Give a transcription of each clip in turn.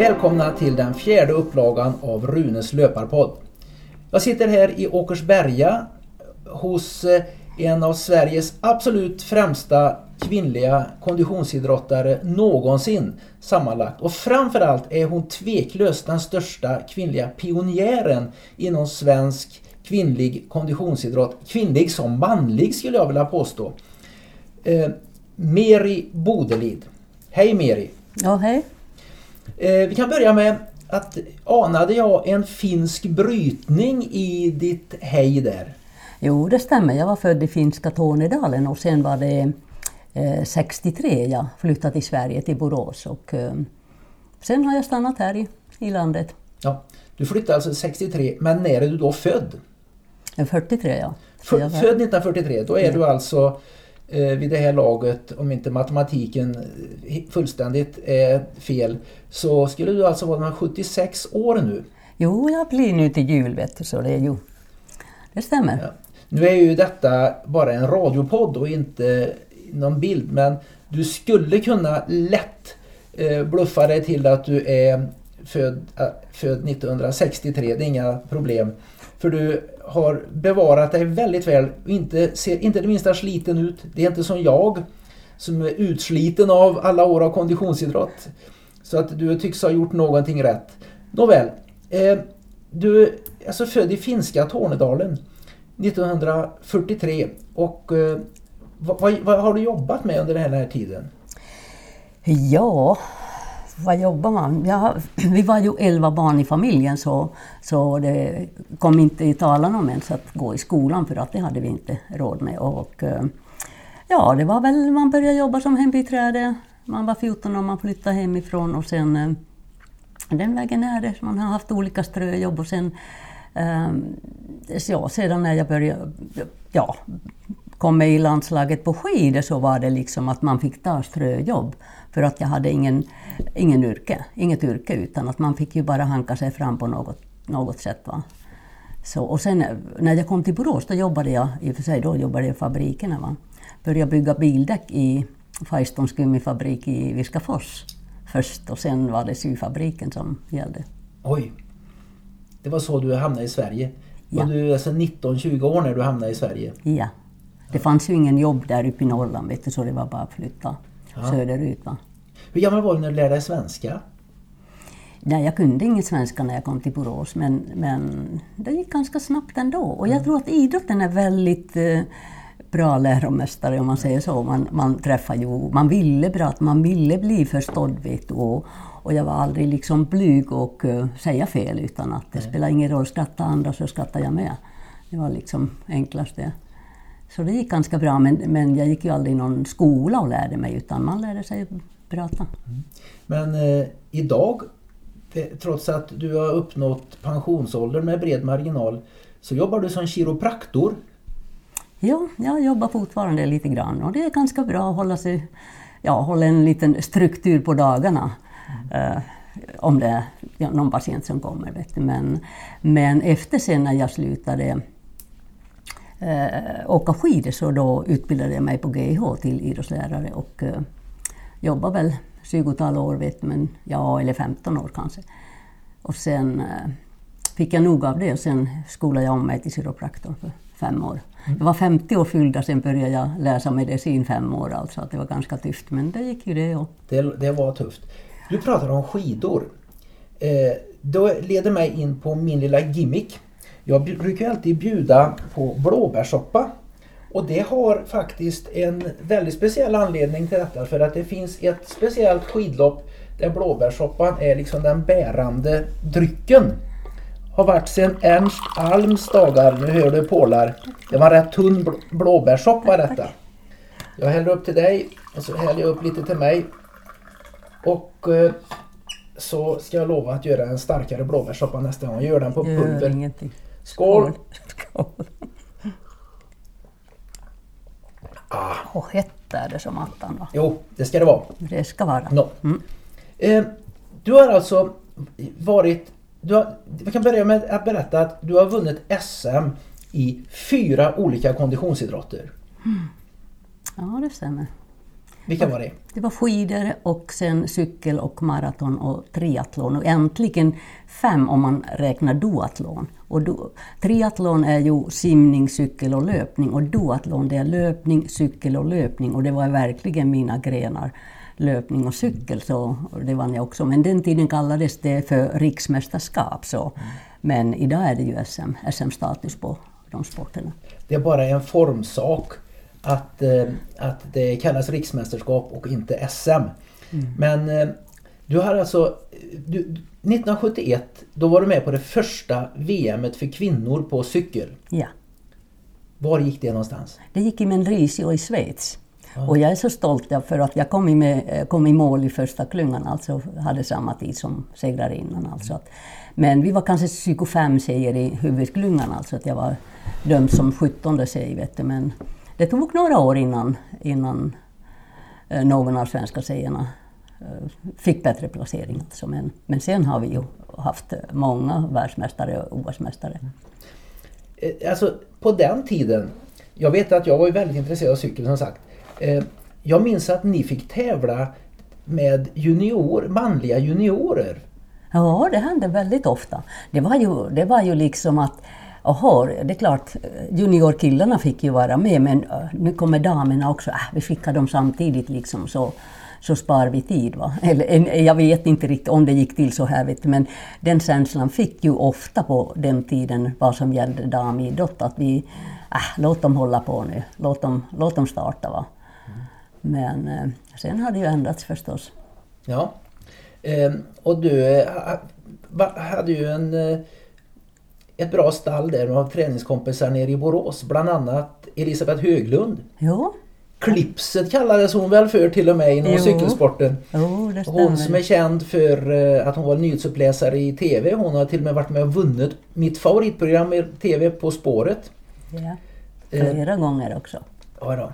Välkomna till den fjärde upplagan av Runes löparpodd. Jag sitter här i Åkersberga hos eh, en av Sveriges absolut främsta kvinnliga konditionsidrottare någonsin sammanlagt. Och framförallt är hon tveklöst den största kvinnliga pionjären inom svensk kvinnlig konditionsidrott. Kvinnlig som manlig skulle jag vilja påstå. Eh, Meri Bodelid. Hej Meri! Ja, hej! Eh, vi kan börja med att anade jag en finsk brytning i ditt hej där? Jo, det stämmer. Jag var född i finska Tornedalen och sen var det eh, 63 jag flyttade till Sverige, till Borås. Och, eh, sen har jag stannat här i, i landet. Ja, du flyttade alltså 63, men när är du då född? 43 ja. Född 1943, då är ja. du alltså vid det här laget, om inte matematiken eh, fullständigt är fel, så skulle du alltså vara 76 år nu. Jo, jag blir nu till jul vet du, så det är ju... Det stämmer. Ja. Nu är ju detta bara en radiopodd och inte någon bild, men du skulle kunna lätt eh, bluffa dig till att du är född, född 1963, det är inga problem. För du har bevarat dig väldigt väl och inte, ser inte det minsta sliten ut. Det är inte som jag som är utsliten av alla år av konditionsidrott. Så att du tycks ha gjort någonting rätt. Nåväl, eh, du är alltså född i finska Tornedalen 1943 och eh, vad, vad, vad, har du jobbat med under den här tiden? Ja, vad jobbar man? Ja, vi var ju elva barn i familjen så, så det kom inte i talan om ens att gå i skolan för att det hade vi inte råd med. Och, eh, ja, det var väl, man började jobba som hembiträde. Man var 14 och man flyttade hemifrån och sen eh, den vägen är det. Man har haft olika ströjobb och sen eh, ja, sedan när jag började ja, kom med i landslaget på skidor så var det liksom att man fick ta ströjobb för att jag hade ingen, ingen yrke, inget yrke utan att man fick ju bara hanka sig fram på något, något sätt. Va? Så, och sen när jag kom till Borås då jobbade jag, i och för sig då jobbade jag i fabrikerna. Va? Började bygga bildäck i Firestons gummifabrik i Viskafors först och sen var det syfabriken som gällde. Oj! Det var så du hamnade i Sverige? Ja. Var du alltså 19-20 år när du hamnade i Sverige? Ja. Det fanns ju ingen jobb där uppe i Norrland vet du, så det var bara att flytta ja. söderut. Va? Hur gammal var du när du lärde dig svenska? Nej, jag kunde ingen svenska när jag kom till Borås men, men det gick ganska snabbt ändå. Och jag mm. tror att idrotten är väldigt eh, bra läromästare om man säger så. Man, man träffar ju, man ville bra, man ville bli förstådd vet och, och jag var aldrig liksom blyg och uh, säga fel utan att det Nej. spelar ingen roll, skrattar andra så skrattar jag med. Det var liksom enklast det. Så det gick ganska bra, men, men jag gick ju aldrig i någon skola och lärde mig, utan man lärde sig prata. Mm. Men eh, idag, eh, trots att du har uppnått pensionsålder med bred marginal, så jobbar du som kiropraktor. Ja, jag jobbar fortfarande lite grann och det är ganska bra att hålla, sig, ja, hålla en liten struktur på dagarna. Mm. Eh, om det är ja, någon patient som kommer. Vet du. Men, men efter sen när jag slutade eh, åka skidor så då utbildade jag mig på GIH till idrottslärare och eh, jobbade väl 20-tal år, vet men ja, eller 15 år kanske. Och sen eh, fick jag nog av det och sen skolade jag om mig till kiropraktor för fem år. Mm. Jag var 50 år fyllda, sen började jag läsa medicin fem år, alltså att det var ganska tufft, men det gick ju det. Och... Det, det var tufft. Du pratar om skidor. Eh, då leder mig in på min lilla gimmick. Jag brukar alltid bjuda på blåbärssoppa. Och det har faktiskt en väldigt speciell anledning till detta för att det finns ett speciellt skidlopp där blåbärssoppan är liksom den bärande drycken. Har varit sedan Ernst Alms dagar. Nu hör du pålar. Det var rätt tunn blåbärssoppa detta. Jag häller upp till dig och så häller jag upp lite till mig. Och eh, så ska jag lova att göra en starkare blåbärssoppa nästa gång. Jag gör den på pulver. Skål! Skål. Ah. Och hett är det som attan va? Jo, det ska det vara. Det ska vara. No. Mm. Eh, du har alltså varit... Du har, vi kan börja med att berätta att du har vunnit SM i fyra olika konditionsidrotter. Mm. Ja, det stämmer. Vilka var det? Det var skidor och sen cykel och maraton och triathlon. Och äntligen fem om man räknar duathlon. Och du, triathlon är ju simning, cykel och löpning och duathlon det är löpning, cykel och löpning och det var verkligen mina grenar löpning och cykel, så det vann jag också. Men den tiden kallades det för riksmästerskap. Så. Men idag är det ju SM, SM-status på de sporterna. Det är bara en formsak att, eh, att det kallas riksmästerskap och inte SM. Mm. Men eh, du har alltså... Du, 1971 då var du med på det första VMet för kvinnor på cykel. Ja. Var gick det någonstans? Det gick i Mendrisio i Schweiz. Och jag är så stolt för att jag kom i, med, kom i mål i första klungan, alltså hade samma tid som segrarinnan. Alltså men vi var kanske 25 tjejer i huvudklungan, alltså att jag var dömd som 17 tjej. Vet du. Men det tog några år innan, innan eh, någon av svenska tjejerna eh, fick bättre placering. Alltså. Men, men sen har vi ju haft många världsmästare och OS-mästare. Eh, alltså på den tiden, jag vet att jag var väldigt intresserad av cykel som sagt. Eh, jag minns att ni fick tävla med junior, manliga juniorer. Ja, det hände väldigt ofta. Det var ju, det var ju liksom att och hår. det är klart, juniorkillarna fick ju vara med men eh, nu kommer damerna också. Äh, vi skickar dem samtidigt liksom så, så spar vi tid. Va? Eller, jag vet inte riktigt om det gick till så här, vet du, men den känslan fick ju ofta på den tiden vad som gällde damidrott. Att vi, äh, låt dem hålla på nu, låt dem, låt dem starta. Va? Men eh, sen har det ju ändrats förstås. Ja. Eh, och du eh, hade ju en, eh, ett bra stall där med träningskompisar nere i Borås. Bland annat Elisabeth Höglund. Jo. Klipset kallades hon väl för till och med inom jo. cykelsporten. Jo, hon som är känd för eh, att hon var nyhetsuppläsare i TV. Hon har till och med varit med och vunnit mitt favoritprogram i TV På spåret. Ja, flera eh, gånger också. Ja, då.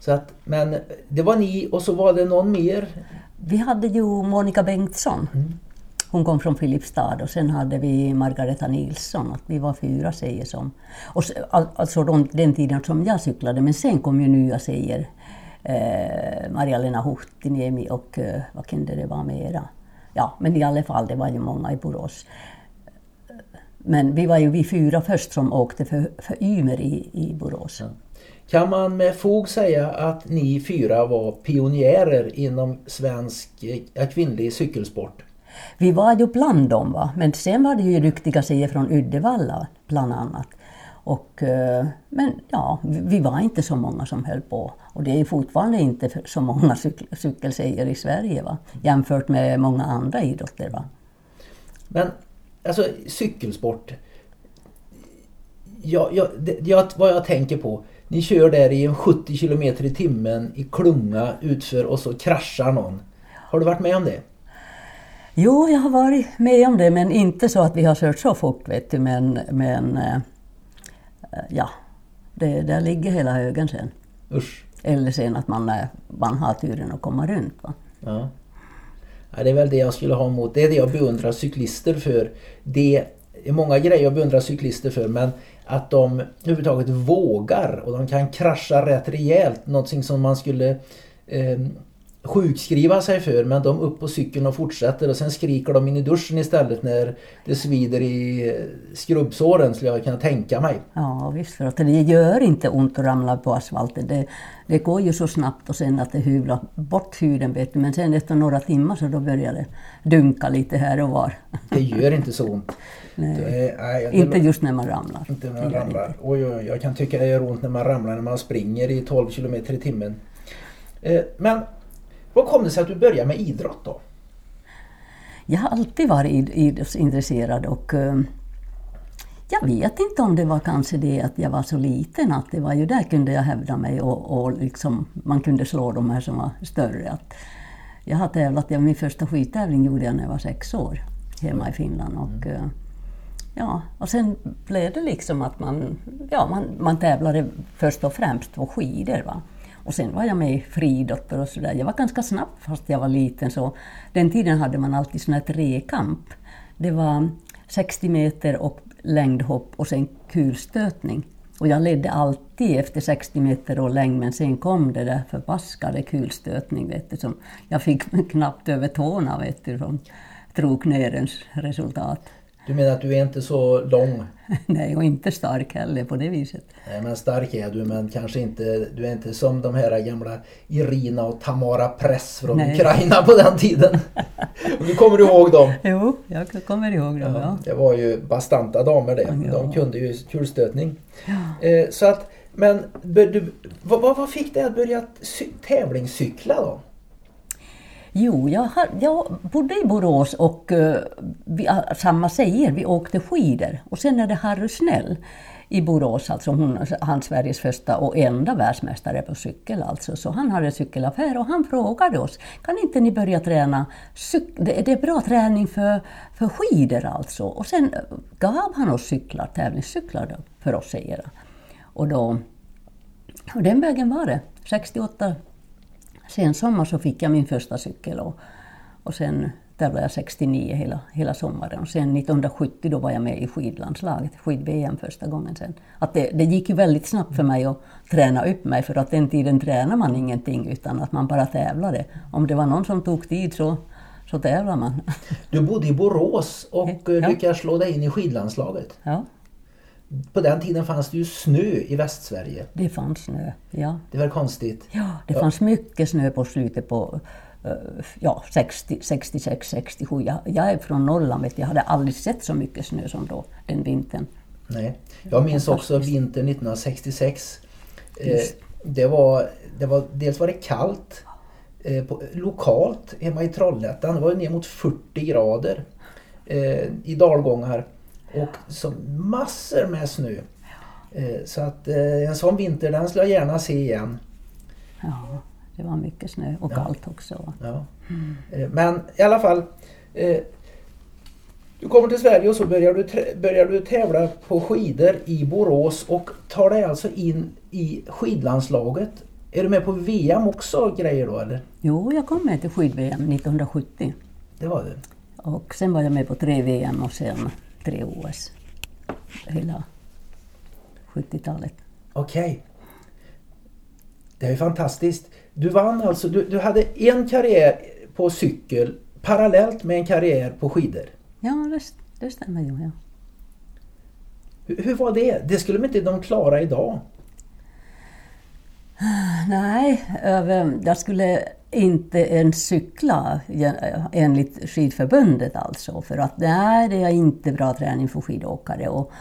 Så att, men det var ni och så var det någon mer? Vi hade ju Monica Bengtsson. Mm. Hon kom från Filipstad och sen hade vi Margareta Nilsson. Att vi var fyra tjejer som... Och, alltså den tiden som jag cyklade, men sen kom ju nya tjejer. Eh, Maria-Lena Huhtiniemi och eh, vad kunde det vara mera? Ja, men i alla fall, det var ju många i Borås. Men vi var ju vi fyra först som åkte för, för Ymer i, i Borås. Ja. Kan man med fog säga att ni fyra var pionjärer inom svensk eh, kvinnlig cykelsport? Vi var ju bland dem, va? men sen var det ju duktiga tjejer från Uddevalla bland annat. Och, eh, men ja, vi var inte så många som höll på. Och det är fortfarande inte så många cykel, cykeltjejer i Sverige va? jämfört med många andra idrotter. Va? Men alltså cykelsport. Jag, jag, det, jag, vad jag tänker på. Ni kör där i en 70 km i timmen i klunga utför och så kraschar någon. Har du varit med om det? Jo, jag har varit med om det men inte så att vi har kört så fort vet du. Men, men äh, ja, det, där ligger hela högen sen. Usch. Eller sen att man, man har turen att komma runt. Va? Ja. ja. Det är väl det jag skulle ha emot. Det är det jag beundrar cyklister för. Det är många grejer jag beundrar cyklister för men att de överhuvudtaget vågar och de kan krascha rätt rejält. Någonting som man skulle eh, sjukskriva sig för men de upp på cykeln och fortsätter och sen skriker de in i duschen istället när det svider i skrubbsåren skulle jag kunna tänka mig. Ja visst, för att det gör inte ont att ramla på asfalten. Det, det går ju så snabbt och sen att det hyvlar bort huden vet du. men sen efter några timmar så då börjar det dunka lite här och var. Det gör inte så ont. Nej, är, nej, inte just när man ramlar. Inte när man ramlar. Oj, oj, jag kan tycka det gör ont när man ramlar när man springer i 12 km i timmen. Eh, men vad kom det sig att du började med idrott då? Jag har alltid varit idrottsintresserad och uh, jag vet inte om det var kanske det att jag var så liten, att det var ju där kunde jag hävda mig och, och liksom, man kunde slå de här som var större. Att jag har tävlat, ja, min första skidtävling gjorde jag när jag var sex år hemma i Finland. Och, uh, ja, och sen blev det liksom att man, ja, man, man tävlade först och främst på skidor. Va? Och sen var jag med i friidrotter och sådär. Jag var ganska snabb fast jag var liten. Så den tiden hade man alltid sån här trekamp. Det var 60 meter och längdhopp och sen kulstötning. Och jag ledde alltid efter 60 meter och längd men sen kom det där förbaskade kulstötning vet du, som jag fick knappt över tårna vet du, som troknörens resultat. Du menar att du är inte så lång? Nej, och inte stark heller på det viset. Nej, men stark är du, men kanske inte, du är inte som de här gamla Irina och Tamara Press från Nej. Ukraina på den tiden. du kommer ihåg dem? Jo, jag kommer ihåg dem. Ja. Det var ju bastanta damer det. Ja. De kunde ju kulstötning. Eh, så att, men du, vad, vad fick dig att börja cy- tävlingscykla då? Jo, jag, har, jag bodde i Borås och uh, vi, ah, samma tjejer, vi åkte skidor. Och sen är det Harry Snell i Borås, alltså hon, han Sveriges första och enda världsmästare på cykel alltså. Så han hade cykelaffär och han frågade oss, kan inte ni börja träna, cyk- det, det är bra träning för, för skidor alltså. Och sen gav han oss cyklar, tävlingscyklar för oss tjejer. Och, då, och den vägen var det. 68 Sen sommar så fick jag min första cykel och, och sen tävlade jag 69 hela, hela sommaren. Och sen 1970 då var jag med i skidlandslaget, skid-VM första gången sen. Att det, det gick ju väldigt snabbt för mig att träna upp mig för att den tiden tränar man ingenting utan att man bara tävlade. Om det var någon som tog tid så, så tävlade man. Du bodde i Borås och eh, Ja. lyckades slå dig in i skidlandslaget. Ja, På den tiden fanns det ju snö i Västsverige. det fanns snö. Ja. Det var konstigt. Ja, det fanns mycket snö på slutet på eh, ja, 60, 66, 67. Jag, jag är från Norrland, vet jag hade aldrig sett så mycket snö som då, den vintern. Nej. Jag minns också vintern 1966. Eh, det var, det var, dels var det kallt eh, på, lokalt hemma i Trollhättan. Det var ner mot 40 grader eh, i dalgångar. Och så massor med snö. Eh, så att eh, en sån vinter den skulle jag gärna se igen. Ja, det var mycket snö och Ja. kallt också. Ja. Eh, Men i alla fall. Du kommer till Sverige och så börjar du, börjar du tävla på skidor i Borås och tar dig alltså in i skidlandslaget. Är du med på VM också grejer då eller? Jo, jag kom med till skid-VM 1970. Det var det. Och sen var jag med på tre VM och sen tre OS. Hela 70-talet. Okej. Det är fantastiskt. Du vann alltså, du, du hade en karriär på cykel parallellt med en karriär på skidor. Ja, det, det stämmer ju. Ja. Hur, hur var det? Det skulle inte de klara idag. Nej, över- jag skulle inte ens cykla enligt skidförbundet alltså. För att nej, det är inte bra träning för skidåkare. Och,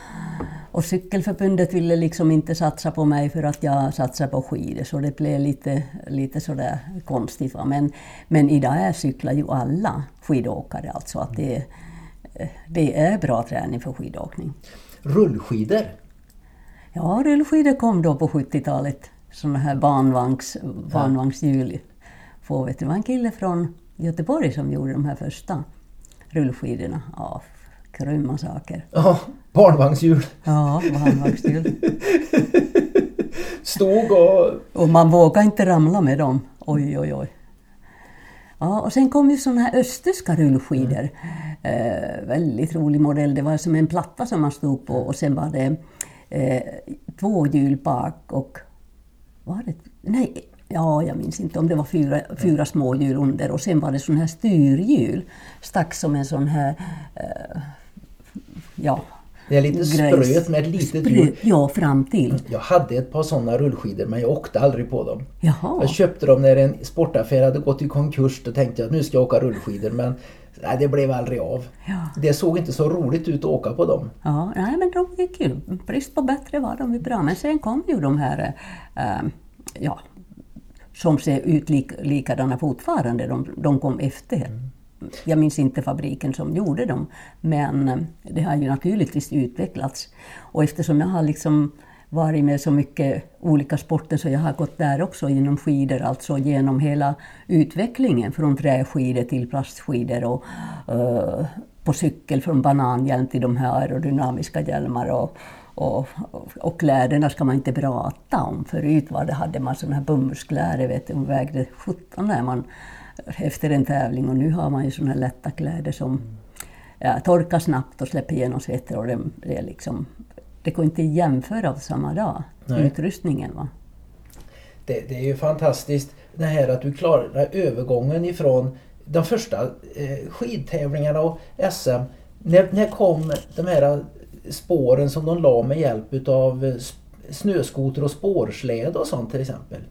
och cykelförbundet ville liksom inte satsa på mig för att jag satsar på skidor. Så det blev lite, lite sådär konstigt. Va? Men, men idag är cyklar ju alla skidåkare alltså. Att det, det är bra träning för skidåkning. Rullskidor. Ja, rullskidor kom då på 70-talet. Sådana här barnvagns, barnvagnshjul. På, vet du, det var en kille från Göteborg som gjorde de här första rullskidorna. Ja, grymma saker. Ja, barnvagnshjul. Ja, barnvagnshjul. Stod och... Och man vågar inte ramla med dem. Oj, oj, oj. Ja, och sen kom ju sådana här östtyska rullskidor. Eh, väldigt rolig modell. Det var som en platta som man stod på och sen var det eh, två hjul bak och... Var det? Nej, ja, jag minns inte om det var fyra, fyra små hjul under och sen var det sådana här styrhjul. Stack som en sån här... Eh, ja, Det är lite spröt med ett litet hjul. Ja, fram till. Jag hade ett par sådana rullskidor men jag åkte aldrig på dem. Jaha. Jag köpte dem när en sportaffär hade gått i konkurs. Då tänkte jag att nu ska jag åka rullskidor men nej, det blev aldrig av. Ja. Det såg inte så roligt ut att åka på dem. Ja, nej, men de gick ju. Brist på bättre var de ju bra. Men sen kom ju de här, eh, ja, som ser ut lik, likadana fortfarande. De, de kom efter. Jag minns inte fabriken som gjorde dem, men eh, det har ju naturligtvis utvecklats. Och eftersom jag har liksom varit med så mycket olika sporter så jag har gått där också genom skidor, alltså genom hela utvecklingen från träskidor till plastskidor och eh, på cykel från bananhjälm till de här aerodynamiska hjälmar och, och, och kläderna ska man inte prata om. Förut var det, hade man sådana här bomullskläder, vet du, de vägde 17 när man, efter en tävling och nu har man ju sådana här lätta kläder som ja, torkar snabbt och släpper igenom svetter och det, det liksom det går inte att jämföra på samma dag, Nej. utrustningen. Va? Det, det är ju fantastiskt det här att du klarar övergången ifrån de första eh, skidtävlingarna och SM. När, när kom de här spåren som de la med hjälp av eh, snöskoter och spårsläde och sånt till exempel?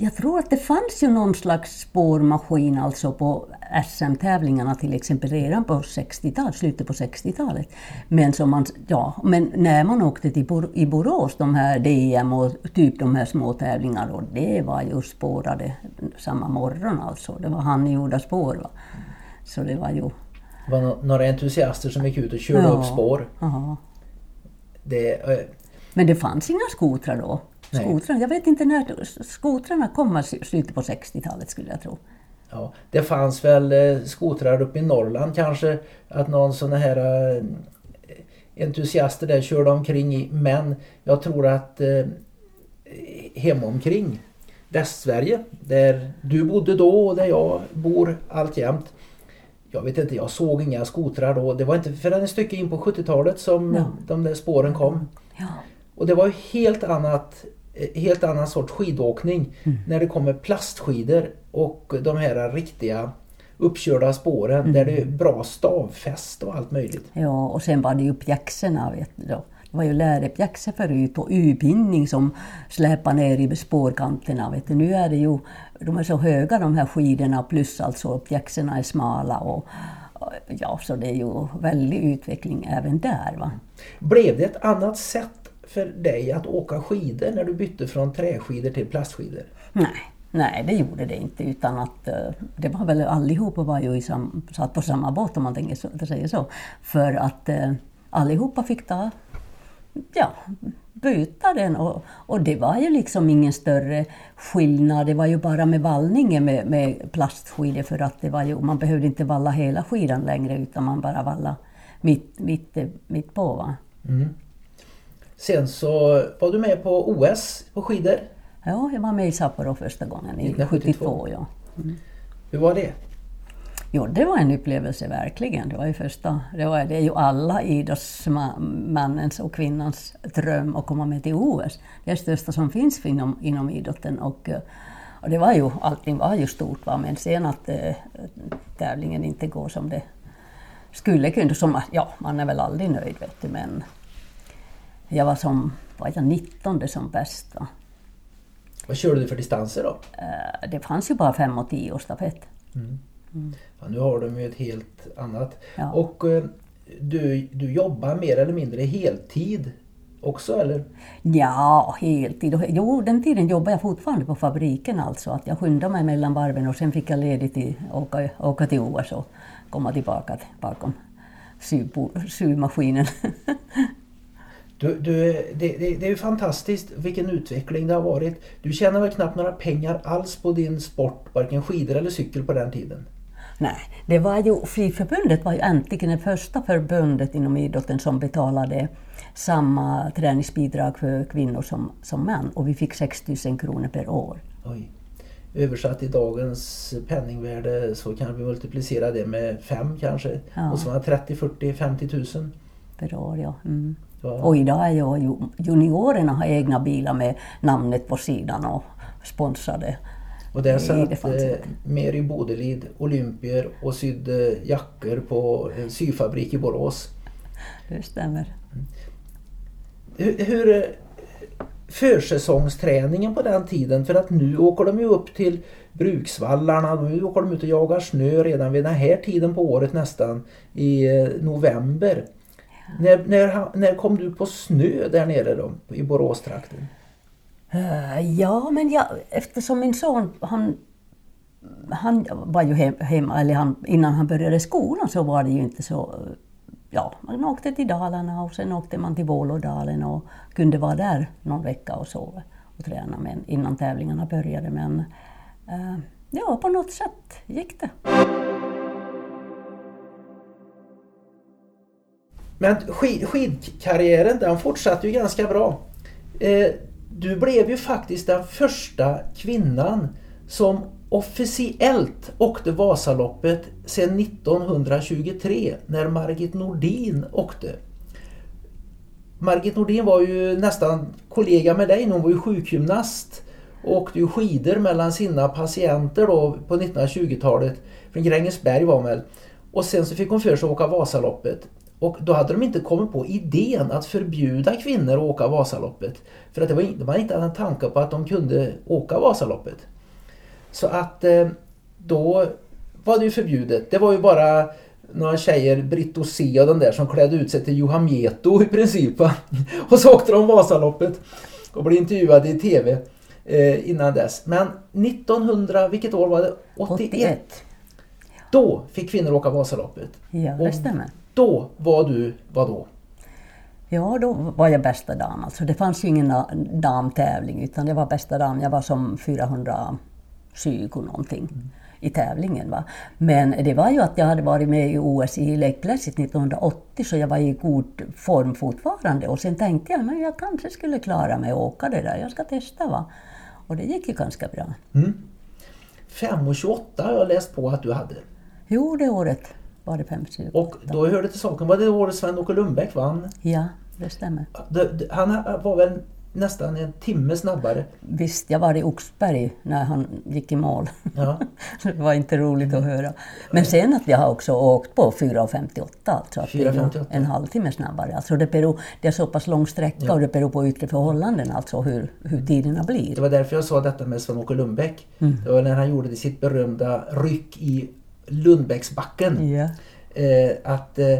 Jag tror att det fanns ju någon slags spårmaskin alltså på SM-tävlingarna till exempel redan på 60-talet, slutet på 60-talet. Men, som man, ja, men när man åkte till Bor i Borås, de här DM och typ de här små tävlingarna, och det var ju spårade samma morgon alltså. Det var handgjorda spår. Va? Så det var ju... Det var några entusiaster som gick ut och körde Ja. upp spår. Aha. Det, Men det fanns inga skotrar då. Skotrar, jag vet inte när skotrarna kom, slutet på 60-talet skulle jag tro. Ja, det fanns väl eh, skotrar uppe i Norrland kanske. Att någon sån här entusiaster där körde omkring i. Men jag tror att eh, hemomkring Västsverige där du bodde då och där jag bor alltjämt. Jag vet inte, jag såg inga skotrar då. Det var inte förrän ett stycke in på 70-talet som Ja. de där spåren kom. Ja. Och det var helt annat eh, helt annan sorts skidåkning när det kommer plastskidor och de här riktiga uppkörda spåren där det är bra stavfäst och allt möjligt. Ja, och sen var det ju pjäxorna. Vet du, då. Det var ju lärepjäxor förut och U-bindning som släpade ner i spårkanterna. Vet du. Nu är det ju, de är så höga de här skidorna plus alltså pjäxorna är smala. Och, ja, så det är ju väldig utveckling även där. Va? Blev det ett annat sätt för dig att åka skidor när du bytte från träskidor till plastskidor? Nej, nej, det gjorde det inte. Utan att, eh, det var väl allihopa var ju i sam, satt på samma båt om man tänker så, säger så. För att eh, allihopa fick ta, ja, byta den. Och, och det var ju liksom ingen större skillnad. Det var ju bara med vallningen med, med plastskidor för att det var ju, man behövde inte valla hela skidan längre utan man bara valla mitt, mitt, mitt på. Va? Mm. Sen så var du med på OS på skidor. Ja, jag var med i Sapporo första gången, i 1972. 72. Ja. Hur var det? Jo, det var en upplevelse verkligen. Det var ju första, det, var, det är ju alla idrottsmannens och kvinnans dröm att komma med till OS. Det är det största som finns inom, inom idrotten. Och, eh, och det var ju, allting var ju stort, va? men sen att eh, tävlingen inte går som det skulle kunna. Som, ja, man är väl aldrig nöjd, vet du, men jag var som var jag 19 som bäst. Va? Vad körde du för distanser då? Eh, Det fanns ju bara 5 och 10 stafett. Ja, nu har de ju ett helt annat. Ja. Och eh, du, du jobbar mer eller mindre heltid också eller? Ja, heltid. Jo, den tiden jobbade jag fortfarande på fabriken alltså. Att jag skyndade mig mellan varven och sen fick jag ledigt till åka, åka till OS och komma tillbaka till- bakom symaskinen. Du, du, det, det, det är ju fantastiskt vilken utveckling det har varit. Du tjänar väl knappt några pengar alls på din sport, varken skidor eller cykel på den tiden? Nej, det var ju, Skidförbundet var ju äntligen det första förbundet inom idrotten som betalade samma träningsbidrag för kvinnor som, som män. Och vi fick 6 000 kronor per år. Oj. Översatt i dagens penningvärde så kan vi multiplicera det med fem kanske. Ja. Och så var det 30, 40, 50 tusen. Per år, ja. Mm. Ja. Och idag är ju- juniorerna har egna bilar med namnet på sidan och sponsrade. Och där satt eh. Mary Bodelid, olympier och sydde jackor på en syfabrik i Borås. Det stämmer. Hur, hur eh, försäsongsträningen på den tiden, för att nu åker de ju upp till Bruksvallarna, nu åker de ut och jagar snö redan vid den här tiden på året nästan i eh, november. När, när, när kom du på snö där nere då, i Boråstrakten? Eh, ja, men jag, eftersom min son, han, han var ju hemma, eller han, innan han började skolan så var det ju inte så... Eh, ja, man åkte till Dalarna och sen åkte man till Vålådalen och kunde vara där någon vecka och sova och träna men, innan tävlingarna började. Men eh, ja, på något sätt gick det. Men skid, skidkarriären den fortsatte ju ganska bra. Eh, du blev ju faktiskt den första kvinnan som officiellt åkte Vasaloppet sedan 1923 när Margit Nordin åkte. Margit Nordin var ju nästan kollega med dig. Hon var ju sjukgymnast och åkte ju skidor mellan sina patienter då på 1920-talet. Från Grängesberg var hon väl. Och sen så fick hon för sig att åka Vasaloppet. Och då hade de inte kommit på idén att förbjuda kvinnor att åka Vasaloppet. För att det var, de hade inte en tanke på att de kunde åka Vasaloppet. Så att eh, då var det ju förbjudet. Det var ju bara några tjejer, Britt och C och den där som klädde ut sig till Johan Mieto i princip. Och så åkte de Vasaloppet och blev intervjuade i TV eh, innan dess. Men 1900, vilket år var det? 81. 81. Då fick kvinnor åka Vasaloppet. Ja, det stämmer. Då var du, vad då? Ja, då var jag bästa dam. Alltså, det fanns ju ingen damtävling utan jag var bästa dam. Jag var som 420 någonting i tävlingen. Va? Men det var ju att jag hade varit med i OS i Lake Placid 1980 så jag var i god form fortfarande. Och sen tänkte jag men jag kanske skulle klara mig att åka det där. Jag ska testa. Va? Och det gick ju ganska bra. 5,28 har jag läst på att du hade. Jo, det året var det 50 Och då hörde till saken, var det året Sven-Åke Lundbäck vann? Ja, det stämmer. Det- det- Han var väl nästan en timme snabbare. Visst, jag var i Oxberg när han gick i mål. Ja. det var inte roligt att höra. Men sen att jag har också åkt på 4.58, alltså att det är 4.58. ju en halvtimme snabbare. Alltså det, beror, det är så pass lång sträcka och det beror på yttre förhållanden, alltså hur, hur tiderna Det blir. var därför jag sa detta med Sven-Åke Lundbäck. Mm. Det var när han gjorde sitt berömda ryck i Lundbäcksbacken. Ja. Eh, att eh,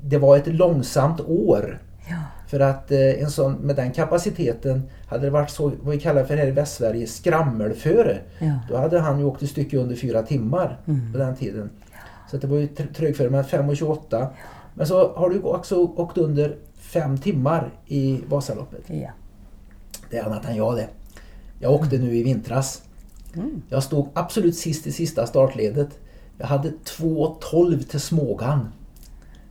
det var ett långsamt år. Ja. För att eh, en sån, med den kapaciteten hade det varit så, vad vi kallar för här i Västsverige, skrammelföre. Ja. Mm. Då hade han ju åkt ett stycke under fyra timmar på den tiden. Så att det var ju tr- trögföre med 5.28. Men så har du också åkt under fem timmar i Vasaloppet. Ja. Det är annat än jag det. Jag åkte nu i vintras. Mm. Jag stod absolut sist i sista startledet. Jag hade 2.12 till Smågan.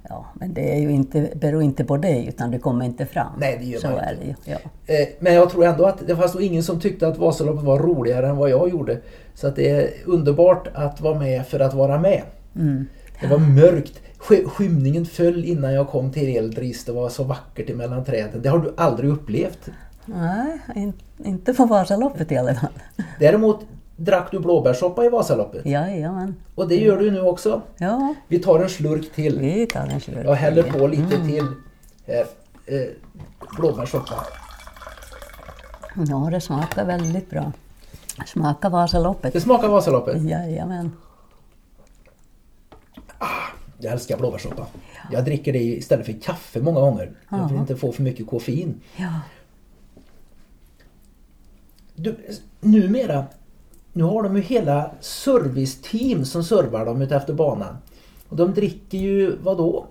ja, men det är ju inte, beror inte på dig utan det kommer inte fram. Nej, det gör så man är inte. det ju. Ja. Eh, Men jag tror ändå att det fanns nog ingen som tyckte att Vasaloppet var roligare än vad jag gjorde. Så att det är underbart att vara med för att vara med. Mm. Det var mörkt. Sk- Skymningen föll innan jag kom till Eldris. Det var så vackert emellan träden. Det har du aldrig upplevt. Nej, in, inte på Vasaloppet i alla fall. Däremot drack du blåbärssoppa i Vasaloppet. Jajamän. Och det gör du nu också. Ja, Vi tar en slurk till. vi tar en slurk. Jag häller på lite Mm. till här. Eh, blåbärssoppa. Ja, det smakar väldigt bra. Smakar Vasaloppet. Det smakar Vasaloppet. Jajamän. Jag älskar blåbärssoppa. Jag dricker det istället för kaffe många gånger. Jag vill Ja. inte få för mycket koffein. Ja. Du, numera, nu har de ju hela serviceteam som servar dem utefter banan. Och de dricker ju, vad då?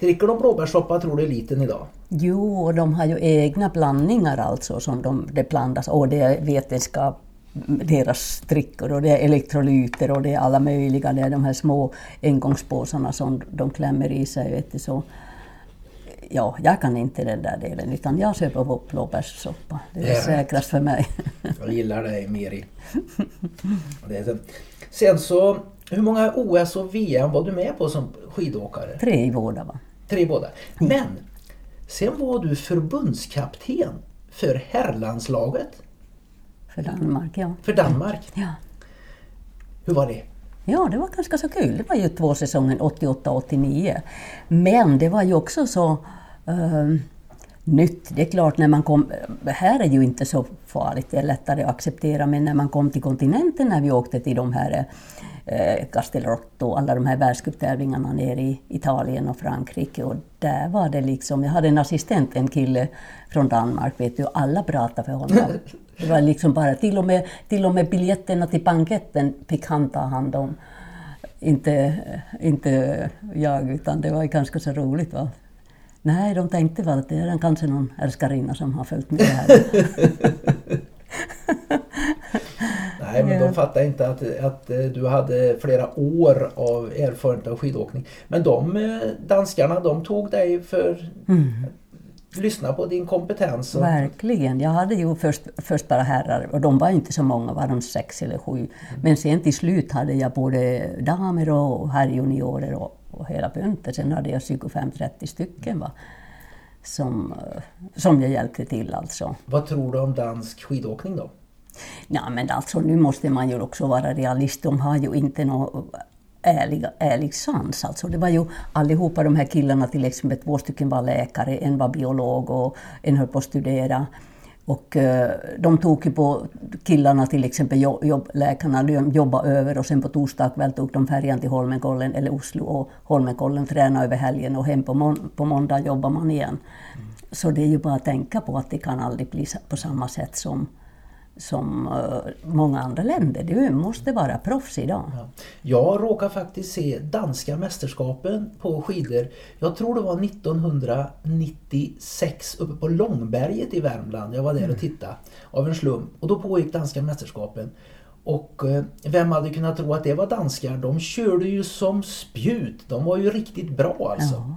Dricker de blåbärssoppa tror du liten idag? Jo, och de har ju egna blandningar alltså som de, det blandas. Och det är vetenskap, deras drickor och det är elektrolyter och det är alla möjliga. Det är de här små engångspåsarna som de klämmer i sig. Vet du, så. Ja, jag kan inte den där delen utan jag köper på blåbärssoppa. Det är Det är rätt. säkrast för mig. Jag gillar dig är så. Sen så, hur många OS och VM var du med på som skidåkare? Tre i båda va? Tre båda. Men sen var du förbundskapten för herrlandslaget För Danmark, ja. för Danmark. Ja. Hur var det? Ja, det var ganska så kul. Det var ju två säsonger, 88-89. Men det var ju också så Uh, nytt. Det är klart, när man kom... Här är ju inte så farligt, det är lättare att acceptera. Men när man kom till kontinenten, när vi åkte till de här eh, Castelrotto och alla de här världscuptävlingarna nere i Italien och Frankrike. Och där var det liksom... Jag hade en assistent, en kille från Danmark, vet du, och alla pratade för honom. Det var liksom bara, till och med, till och med biljetterna till banketten fick han ta hand om. Inte, inte jag, utan det var ganska så roligt. Va? Nej, de tänkte väl att det är kanske någon älskarinna som har följt med här. Nej, men de fattade inte att, att eh, du hade flera år av erfarenhet av skidåkning. Men de eh, danskarna, de tog dig för lyssna på din kompetens. Och, Verkligen. Jag hade ju först, först bara herrar och de var inte så många, var de sex eller sju. Men sen till slut hade jag både damer och herrjuniorer och, och hela bunten. Sen hade jag 25-30 stycken. Va? som, som jag hjälpte till alltså. Vad tror du om dansk skidåkning då? Ja, men alltså nu måste man ju också vara realist. De har ju inte någon ärlig, ärlig sans. Alltså, det var ju allihopa de här killarna, till exempel två stycken var läkare, en var biolog och en höll på att studera. Och eh, de tog ju på killarna, till exempel jobb, läkarna, de jobbade över och sen på torsdag kväll tog de färjan till Holmenkollen eller Oslo och Holmenkollen tränade över helgen och hem på, må på måndag jobbar man igen. Mm. Så det är ju bara att tänka på att det kan aldrig bli på samma sätt som som uh, många andra länder. Du måste vara proffs idag. Ja. Jag råkar faktiskt se danska mästerskapen på skidor. Jag tror det var 1996 uppe på Långberget i Värmland. Jag var där och mm. tittade av en slump. Och då pågick danska mästerskapen. Och uh, vem hade kunnat tro att det var danskar? De körde ju som spjut. De var ju riktigt bra alltså. Ja,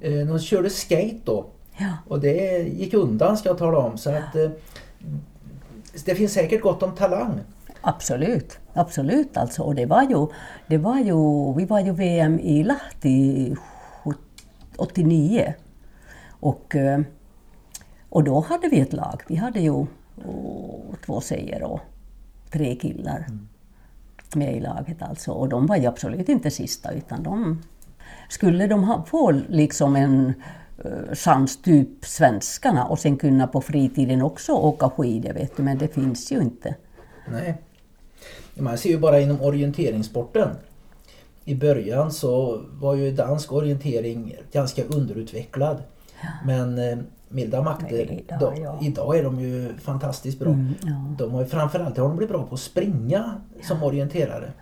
ja. Uh, de körde skate då. Och det gick undan ska jag tala om. Så att det finns säkert gott om talang. Absolut, absolut alltså. Och det var ju, det var ju, vi var ju VM i Lahti 89. Och, eh, och då hade vi ett lag. Vi hade ju två tjejer och tre killar mm. med i laget alltså. Och de var ju absolut inte sista utan de skulle de ha, få liksom en chans, typ svenskarna, och sen kunna på fritiden också åka skidor, vet du, men det finns ju inte. Nej. Man ser ju bara inom orienteringssporten. I början så var ju dansk orientering ganska underutvecklad. Ja. Men eh, milda makter, idag, då, ja. idag, är de ju fantastiskt bra. Mm, ja. De har ju, framförallt har de blivit bra på att springa som orienterare.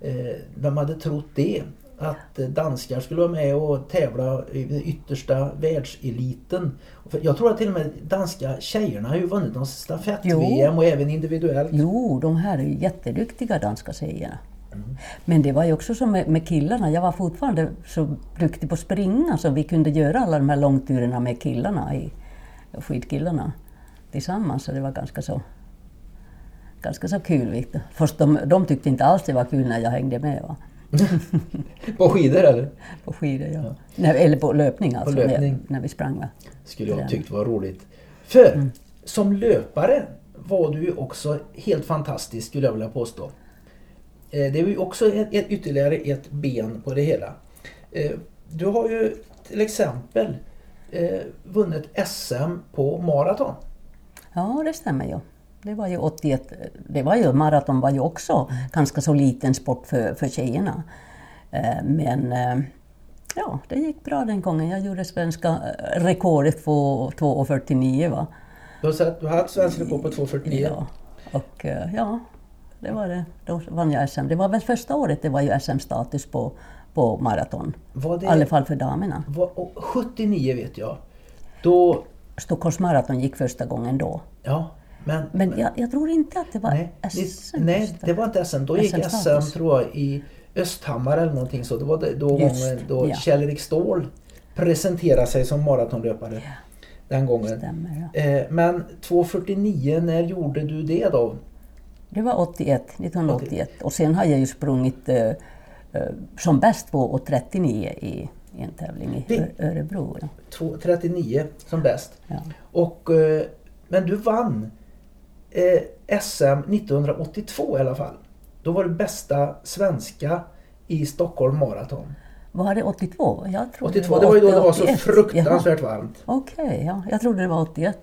Eh, vem hade trott det? Att danskar skulle vara med och tävla i den yttersta världseliten. Jag tror att till och med danska tjejerna har ju vunnit någon stafett-VM och även individuellt. Jo, de här är jätteduktiga danska tjejerna. Mm. Men det var ju också som med, med, killarna, jag var fortfarande så duktig på att springa så vi kunde göra alla de här långturerna med killarna, i, skidkillarna tillsammans. Så det var ganska så, ganska så kul. Först de, de tyckte inte alls det var kul när jag hängde med. Va? På skidor eller? På skidor ja. ja. Nej, eller på löpning alltså. På löpning. När, när vi sprang. Va? Skulle jag tyckt var roligt. För mm. som löpare var du ju också helt fantastisk skulle jag vilja påstå. Eh, det är ju också ett, ett, ytterligare ett ben på det hela. Eh, du har ju till exempel eh, vunnit SM på maraton. Ja, det stämmer ju. Det var ju 81, det var ju, maraton var ju också ganska så liten sport för, för tjejerna. Eh, men eh, ja, det gick bra den gången. Jag gjorde svenska eh, rekordet på 2.49 va. Du har, du har haft svensk rekord på 2.49? Ja, och ja, det var det. Då vann jag SM. Det var väl första året det var ju SM-status på, på maraton. I alla fall för damerna. Var, 79 vet jag. Då... Stockholms maraton gick första gången då. Ja, men, men jag, jag, tror inte att det var nej, SM. Nej, det var inte SM. Då gick SM, SM tror jag i Östhammar eller någonting så. Det var då gången då ja. Kjell-Erik Ståhl presenterade sig som maratonlöpare. Ja. Den gången. Stämmer, ja. eh, men 2.49, när gjorde du det då? Det var 81, 1981. Och sen har jag ju sprungit eh, eh som bäst på 39 i, i en tävling i Örebro. Ja. 39 som bäst. Ja. Och, eh, men du vann eh, SM 1982 i alla fall. Då var det bästa svenska i Stockholm Marathon. Var det 82? Jag 82, det var, det var ju då det var så fruktansvärt Jaha. varmt. Okej, okay, ja. jag trodde det var 81.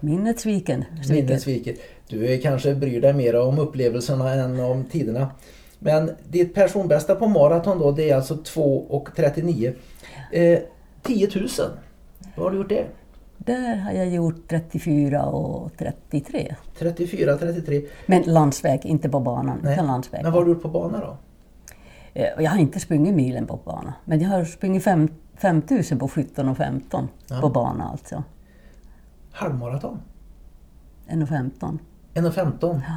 Minnet sviken. Minnet sviker. Du kanske bryr dig mer om upplevelserna än om tiderna. Men ditt personbästa på maraton då det är alltså 2.39. Eh, 10 000. Vad har du gjort det? Där har jag gjort 34 och 33. 34, 33. Men landsväg, inte på banan. Nej. landsväg. Men vad har du gjort på bana då? Eh, jag har inte sprungit milen på bana. Men jag har sprungit 5000 på 17 och 15 ja. på bana alltså. Halvmaraton? 1.15. 1.15? Ja.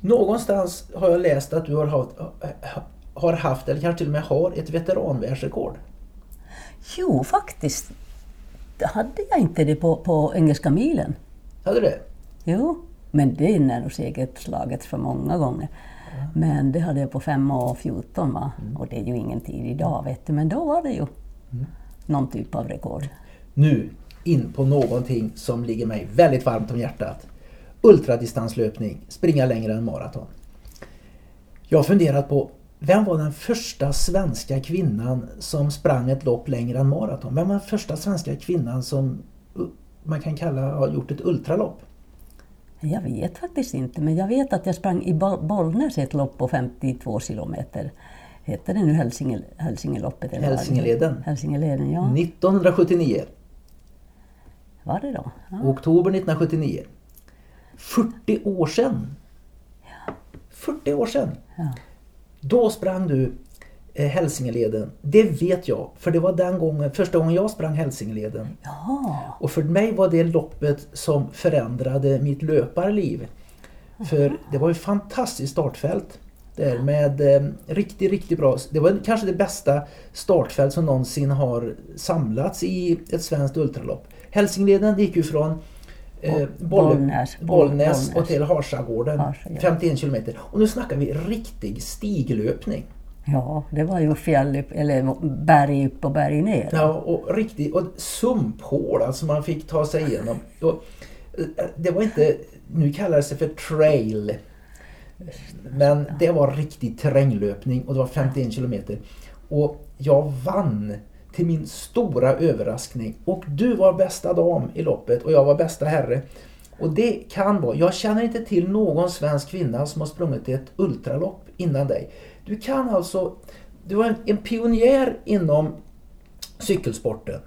Någonstans har jag läst att du har haft, har haft, eller kanske till och med har, ett veteranvärldsrekord. Jo, faktiskt hade jag inte det på, på Engelska milen. Hade du det? Jo, men det är nog säkert slagits för många gånger. Ja. Men det hade jag på 5 och 14 va? Mm. och det är ju ingen tid idag vet du, men då var det ju mm. någon typ av rekord. nu in på någonting som ligger mig väldigt varmt om hjärtat. Ultradistanslöpning, springa längre än maraton. Jag har funderat på vem var den första svenska kvinnan som sprang ett lopp längre än maraton? Vem var den första svenska kvinnan som man kan kalla har gjort ett ultralopp? Jag vet faktiskt inte, men jag vet att jag sprang i Bollnäs ett lopp på 52 kilometer. Hette det nu Hälsinge, Hälsingeloppet? Eller Hälsingeleden. Hälsingeleden, ja. 1979. Var det då? Ja. Oktober 1979. 40 år sedan! Ja. 40 år sedan! Ja. Då sprang du eh, Hälsingeleden. Det vet jag, för det var den gången, första gången jag sprang Hälsingeleden. Ja. Och för mig var det loppet som förändrade mitt löparliv. För det var ett fantastiskt startfält. Där med eh, riktigt, riktigt bra. Det var kanske det bästa startfält som någonsin har samlats i ett svenskt ultralopp. Hälsingeleden gick ju från eh, Bollnäs, Bollnäs och till Harsagården. Harsa, ja. 51 kilometer. Och nu snackar vi riktig stiglöpning. Ja, det var ju fjäll eller berg upp och berg ner. Ja, och riktigt och sumphål alltså man fick ta sig igenom. Och, eh, det var inte, nu kallar det för trail. Men det var riktig terränglöpning och det var 51 kilometer. Och jag vann till min stora överraskning. Och du var bästa dam i loppet och jag var bästa herre. Och det kan vara, jag känner inte till någon svensk kvinna som har sprungit ett ultralopp innan dig. Du kan alltså, du var en, en pionjär inom cykelsporten.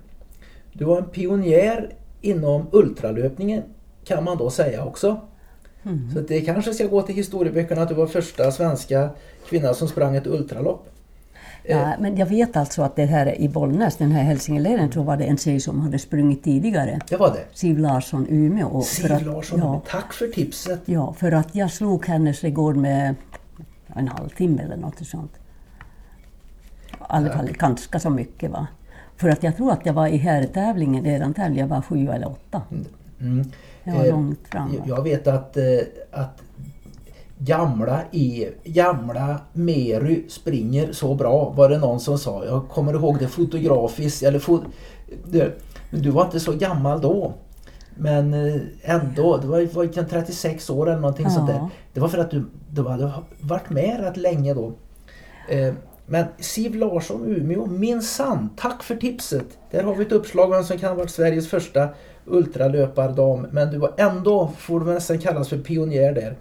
Du var en pionjär inom ultralöpningen kan man då säga också. Mm. Så det kanske ska gå till historieböckerna att du var första svenska kvinna som sprang ett ultralopp. Ja, eh. men jag vet alltså att det här i Bollnäs, den här Hälsingeleden, så var det en tjej som hade sprungit tidigare. Det var det? Siv Larsson, Umeå. Siv att, Larsson, ja, tack för tipset! Ja, för att jag slog hennes rekord med en halvtimme eller något sånt. I alla fall ganska så mycket. Va? För att jag tror att jag var i herrtävlingen, eran tävling, jag var sju eller åtta. Mm. mm. Jag var eh, långt fram. Jag vet att, eh, att gamla, e, gamla Mary springer så bra var det någon som sa. Jag kommer ihåg det fotografiskt. Eller fot, men du var inte så gammal då. Men eh, ändå, du var, var 36 år eller någonting ja. sånt där. Det var för att du, du hade varit med rätt länge då. Eh, men Siv Larsson, Umeå, minsann, tack för tipset! Där har vi ett uppslag vem som kan ha varit Sveriges första ultralöpardam. Men du var ändå, får du nästan kallas för pionjär där.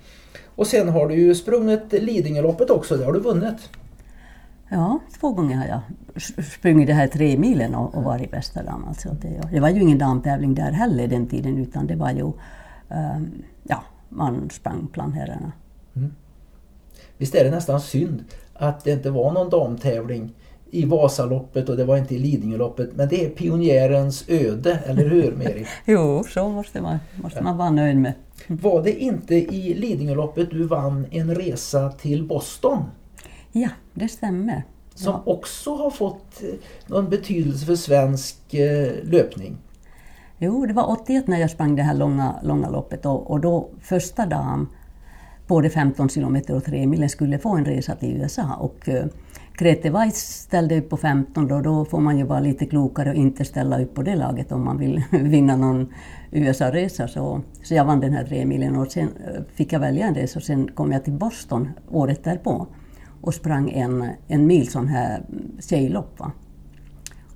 Och sen har du ju sprungit Lidingöloppet också, det har du vunnit. Ja, två gånger har jag sprungit det här tre milen och, och varit bästa dam. Alltså det, det, var ju ingen damtävling där heller den tiden utan det var ju, um, ja, man sprang bland herrarna. Mm. Visst är det nästan synd att det inte var någon damtävling i Vasaloppet och det var inte i Lidingöloppet. Men det är pionjärens öde, eller hur Meri? jo, så måste man, måste man vara nöjd med. Var det inte i Lidingöloppet du vann en resa till Boston? Ja, det stämmer. Som ja. också har fått eh, någon betydelse för svensk eh, löpning. Jo, det var 81 när jag sprang det här långa, långa loppet och, och då första dagen både 15 kilometer och 3 milen skulle få en resa till USA. Och, uh, Grete Weiss ställde upp på 15 och då får man ju vara lite klokare och inte ställa upp på det laget om man vill vinna någon USA-resa. Så, så jag vann den här tre milen och sen eh, fick jag välja en resa och sen kom jag till Boston året därpå och sprang en, en mil sån här tjejlopp. Va?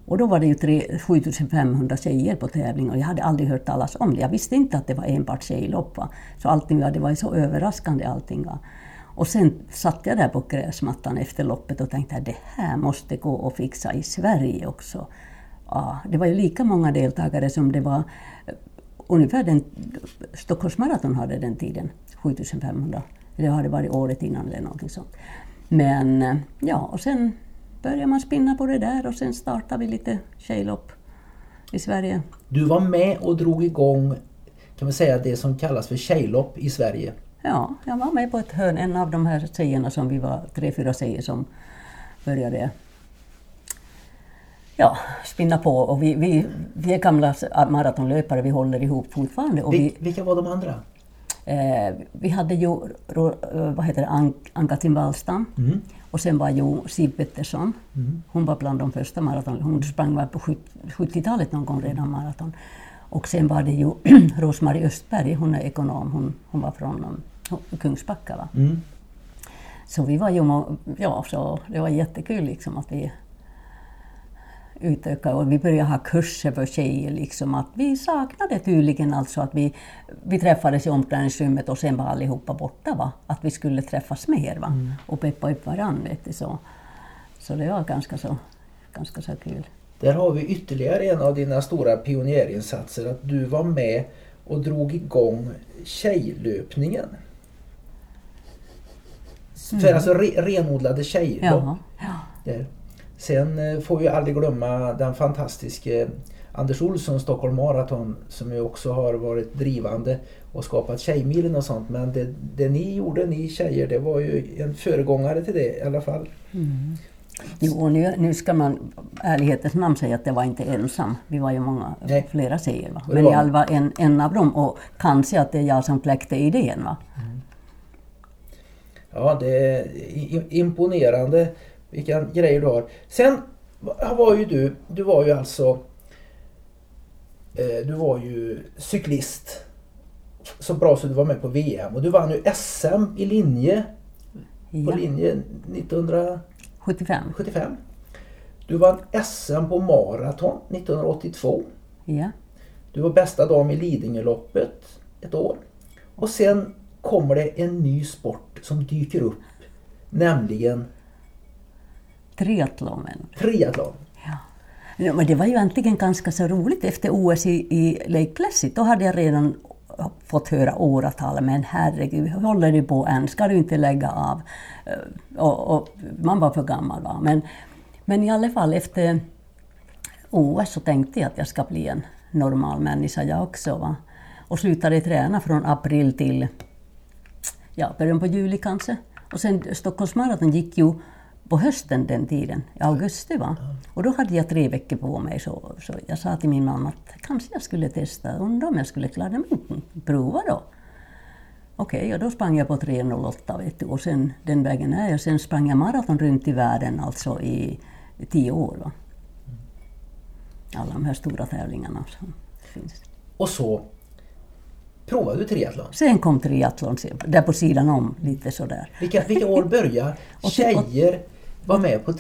Och då var det ju 3, 7500 tjejer på tävling och jag hade aldrig hört talas om det. Jag visste inte att det var enbart tjejlopp. Va? Så allting det var ju så överraskande allting. Va? Och sen satt jag där på gräsmattan efter loppet och tänkte att det här måste gå att fixa i Sverige också. Ja, det var ju lika många deltagare som det var eh, ungefär den Stockholms maraton hade den tiden, 7500. Det hade varit året innan eller någonting sånt. Men eh, ja, och sen började man spinna på det där och sen startade vi lite tjejlopp i Sverige. Du var med och drog igång kan man säga det som kallas för tjejlopp i Sverige? Ja, jag var med på ett hörn, en av de här tjejerna som vi var, tre, fyra tjejer som började ja, spinna på. Och vi, vi, vi är gamla maratonlöpare, vi håller ihop fortfarande. Och vi, vilka var de andra? Eh, vi hade ju eh, vad heter det, An Ann-Katrin Wallstam Mm. och sen var ju Siw Pettersson. Hon var bland de första maraton. Hon sprang väl på 70-talet någon gång redan maraton. Och sen var det ju Rosmarie Östberg, hon är ekonom, hon, hon var från Kungsbacka. Va? Mm. Så vi var ju, ja, så det var jättekul liksom att vi utökade och vi började ha kurser för tjejer. Liksom, att vi saknade tydligen alltså att vi, vi träffades i omklädningsrummet och sen var allihopa borta. Va? Att vi skulle träffas mer va? och peppa upp varandra. Så. så det var ganska så, ganska så kul. Där har vi ytterligare en av dina stora pionjärinsatser. Att du var med och drog igång tjejlöpningen. För alltså re, renodlade tjejlopp. Ja, ja. Där. Sen eh, får vi aldrig glömma den fantastiske Anders Olsson, Stockholm Marathon, som ju också har varit drivande och skapat Tjejmilen och sånt. Men det, det ni gjorde, ni tjejer, det var ju en föregångare till det i alla fall. Jo, och nu, nu ska man ärlighetens namn säga att jag var inte ensam. Vi var ju många, Nej. flera tjejer. Va? Det Men jag var en, en av dem och kanske att det är jag som kläckte idén. Va? Ja, det är imponerande vilka grejer du har. Sen va- var ju du, du var ju alltså eh, du var ju cyklist. Så bra så du var med på VM och du vann ju SM i linje på Ja. linje 1975. 75. Du vann SM på maraton 1982. Ja. Du var bästa dam i Lidingöloppet ett år. Och sen kommer det en ny sport som dyker upp. Nämligen Triathlonen. triathlon. Ja, men det var ju egentligen ganska så roligt efter OS i, i Lake Placid. Då hade jag redan fått höra åratal, men herregud, håller du på än? Ska du inte lägga av? Eh, Och, och man var för gammal. Va? Men, men i alla fall efter OS så tänkte jag att jag ska bli en normal människa jag också. Va? Och slutade träna från april till ja, början på juli kanske. Och sen Stockholms Marathon gick ju på hösten den tiden, i augusti. Va? Och då hade jag tre veckor på mig. Så, så jag sa till min mamma att kanske jag skulle testa, undrar om jag skulle klara. Men prova då. Okej, och då sprang jag på 3.08 vet du. och sen den vägen är jag. Sen sprang jag maraton runt i världen alltså i, i tio år. Va? Alla de här stora tävlingarna som finns. Och så provade du triathlon. Sen kom triathlon där på sidan om, lite sådär. Vilka, vilka år börjar Och- tjejer vara med på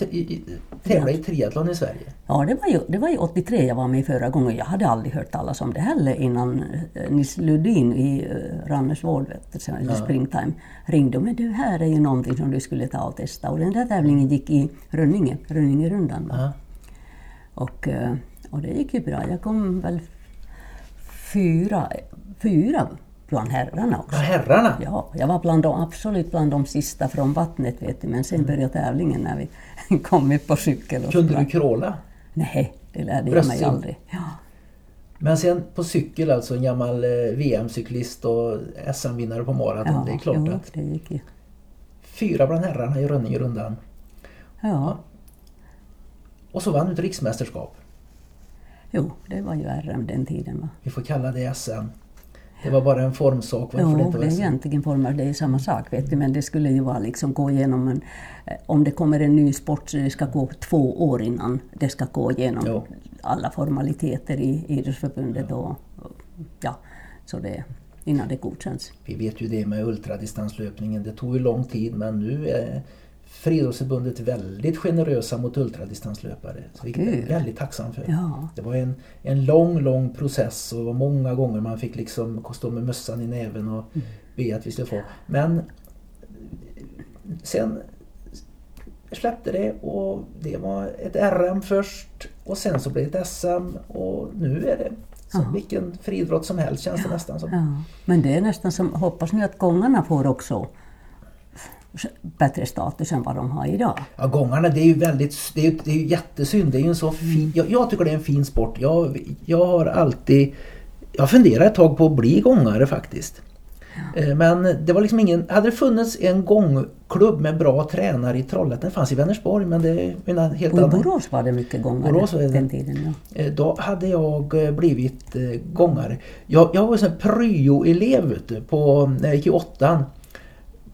tävla i triathlon i Sverige? Ja, det var, ju, det var ju 83 jag var med förra gången. Jag hade aldrig hört talas om det heller innan eh, Nils Ludin i Rannersvård, du, sen i Springtime, ringde. Men du, här är ju någonting som du skulle ta och testa. Och den där tävlingen gick i Rönninge, Rönningerundan. Ja. Och, eh, och det gick ju bra. Jag kom väl fyra, fyra bland herrarna också. Ja, herrarna! Ja, jag var bland de, absolut bland de sista från vattnet, vet du. men sen började tävlingen när vi kom upp på cykel. Och Kunde du crawla? Nej, det lärde jag mig aldrig. Ja. Men sen på cykel alltså, en gammal eh, VM-cyklist och SM-vinnare på maraton. Ja, det är klart jo, att det gick ju. fyra bland herrarna i Rönningerundan. Ja, Och så vann du ett riksmästerskap. jo, det var ju RM den tiden. Va? Vi får kalla det SM. Det var bara en formsak varför det Jo, inte det var är SM. egentligen former, det är samma sak, vet du, men det skulle ju vara liksom gå igenom en... eh, Om det kommer en ny sport så det ska gå två år innan det ska gå igenom Jo. alla formaliteter i idrottsförbundet och ja, så det, innan det godkänns. Vi vet ju det med ultradistanslöpningen. Det tog ju lång tid men nu är Friidrottsförbundet väldigt generösa mot ultradistanslöpare. Så vilket jag är väldigt tacksam för. Ja, Det var en, en lång, lång process och det var många gånger man fick liksom stå med mössan i näven och be att vi skulle få. Men sen släppte det och det var ett RM först och sen så blev det ett SM och nu är det som Ja. vilken friidrott som helst känns det nästan som. ja. Men det är nästan som, hoppas nu att gångarna får också bättre status än vad de har idag. Ja, gångarna det är ju väldigt, det är det är ju jättesynd. Det är en så fin, jag, jag tycker det är en fin sport. Jag, jag har alltid, jag funderar ett tag på att bli gångare faktiskt. Eh, Men det var liksom ingen... Hade det funnits en gångklubb med bra tränare i Trollhättan, det fanns i Vänersborg men det är en helt Och i annan. Borås var det mycket gångare Borås var det. den tiden. Ja. Eh, Då hade jag eh, blivit gångare. Jag, jag var en sån pryo-elev på, när jag gick i åttan.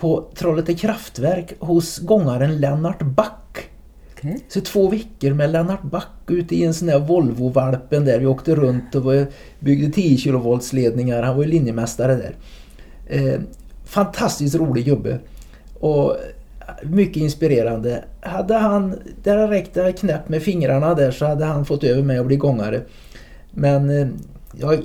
På Trollhätte kraftverk hos gångaren Lennart Back. Okej. Så två veckor med Lennart Back ute i en sån där Volvo-valpen där. Vi åkte runt och byggde 10 kV-ledningar. Han var ju linjemästare där. Eh, fantastiskt rolig gubbe. Och mycket inspirerande. Hade han, där det räckte knäpp med fingrarna där så hade han fått över mig att bli gångare. Men eh, jag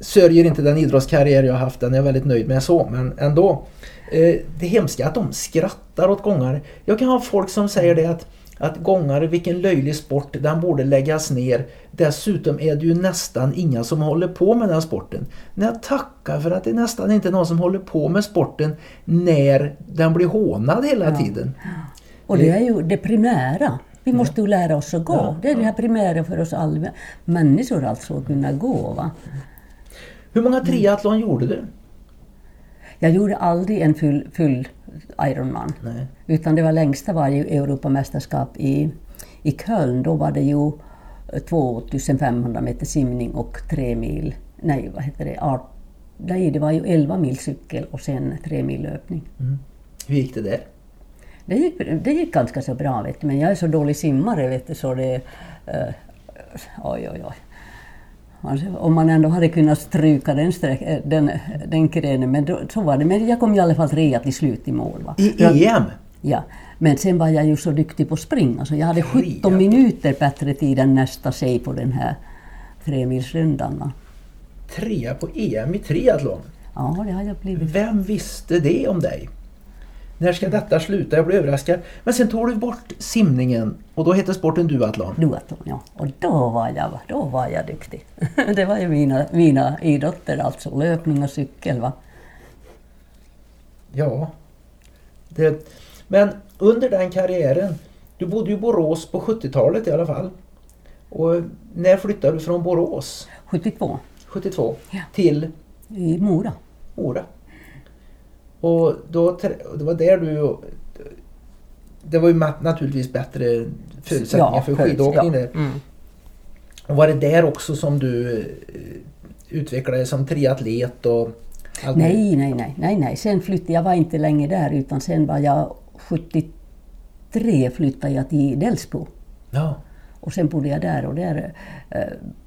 sörjer inte den idrottskarriär jag haft, den är jag väldigt nöjd med så, men ändå. Eh, det hemska är att de skrattar åt gångare. Jag kan ha folk som säger det att, att gångare, vilken löjlig sport, den borde läggas ner. Dessutom är det ju nästan inga som håller på med den sporten. När jag tackar för att det är nästan inte någon som håller på med sporten när den blir hånad hela Ja. tiden. Och det är ju det primära. Vi måste ju lära oss att gå. Ja, Det är det här primära för oss alla människor alltså, att kunna gå. Va? Hur många triathlon gjorde du? Jag gjorde aldrig en full, full Ironman. Nej. Utan det var längsta var ju Europamästerskap i, i Köln. Då var det ju eh, 2500 meter simning och tre mil, nej vad heter det, art, nej det var ju 11 mil cykel och sen tre mil löpning. Hur gick det där? Det gick, det gick ganska så bra vet du, men jag är så dålig simmare vet du så det... eh, oj oj oj. Alltså, om man ändå hade kunnat stryka den, sträck, eh, den, den grenen, men då, så var det. Men jag kom i alla fall trea till slut i mål. Va? I EM? Ja, men sen var jag ju så duktig på att springa så jag hade 17 Trea. minuter bättre tid än nästa sig på den här tremilsrundan. Trea på EM i triathlon. Ja, det har jag blivit. Vem visste det om dig? När ska detta sluta? Jag blir överraskad. Men sen tog du bort simningen och då hette sporten duathlon. Duathlon, ja. Och då var jag, då var jag duktig. Det var ju mina, mina idrotter, alltså löpning och cykel. Va? Ja. Det, men under den karriären, du bodde ju i Borås på 70-talet i alla fall. Och när flyttade du från Borås? 72, 72 Ja. till i Mora. Mora. Och då, det var där du... Det var ju naturligtvis bättre förutsättningar för förut, skidåkning ja. där. Mm. Och var det där också som du eh, utvecklade som triatlet och allt? Nej, nej, nej, nej, nej. Sen flyttade jag, var inte länge där utan sen var jag 73 flyttade jag till Delsbo. Ja. Och sen bodde jag där och där eh,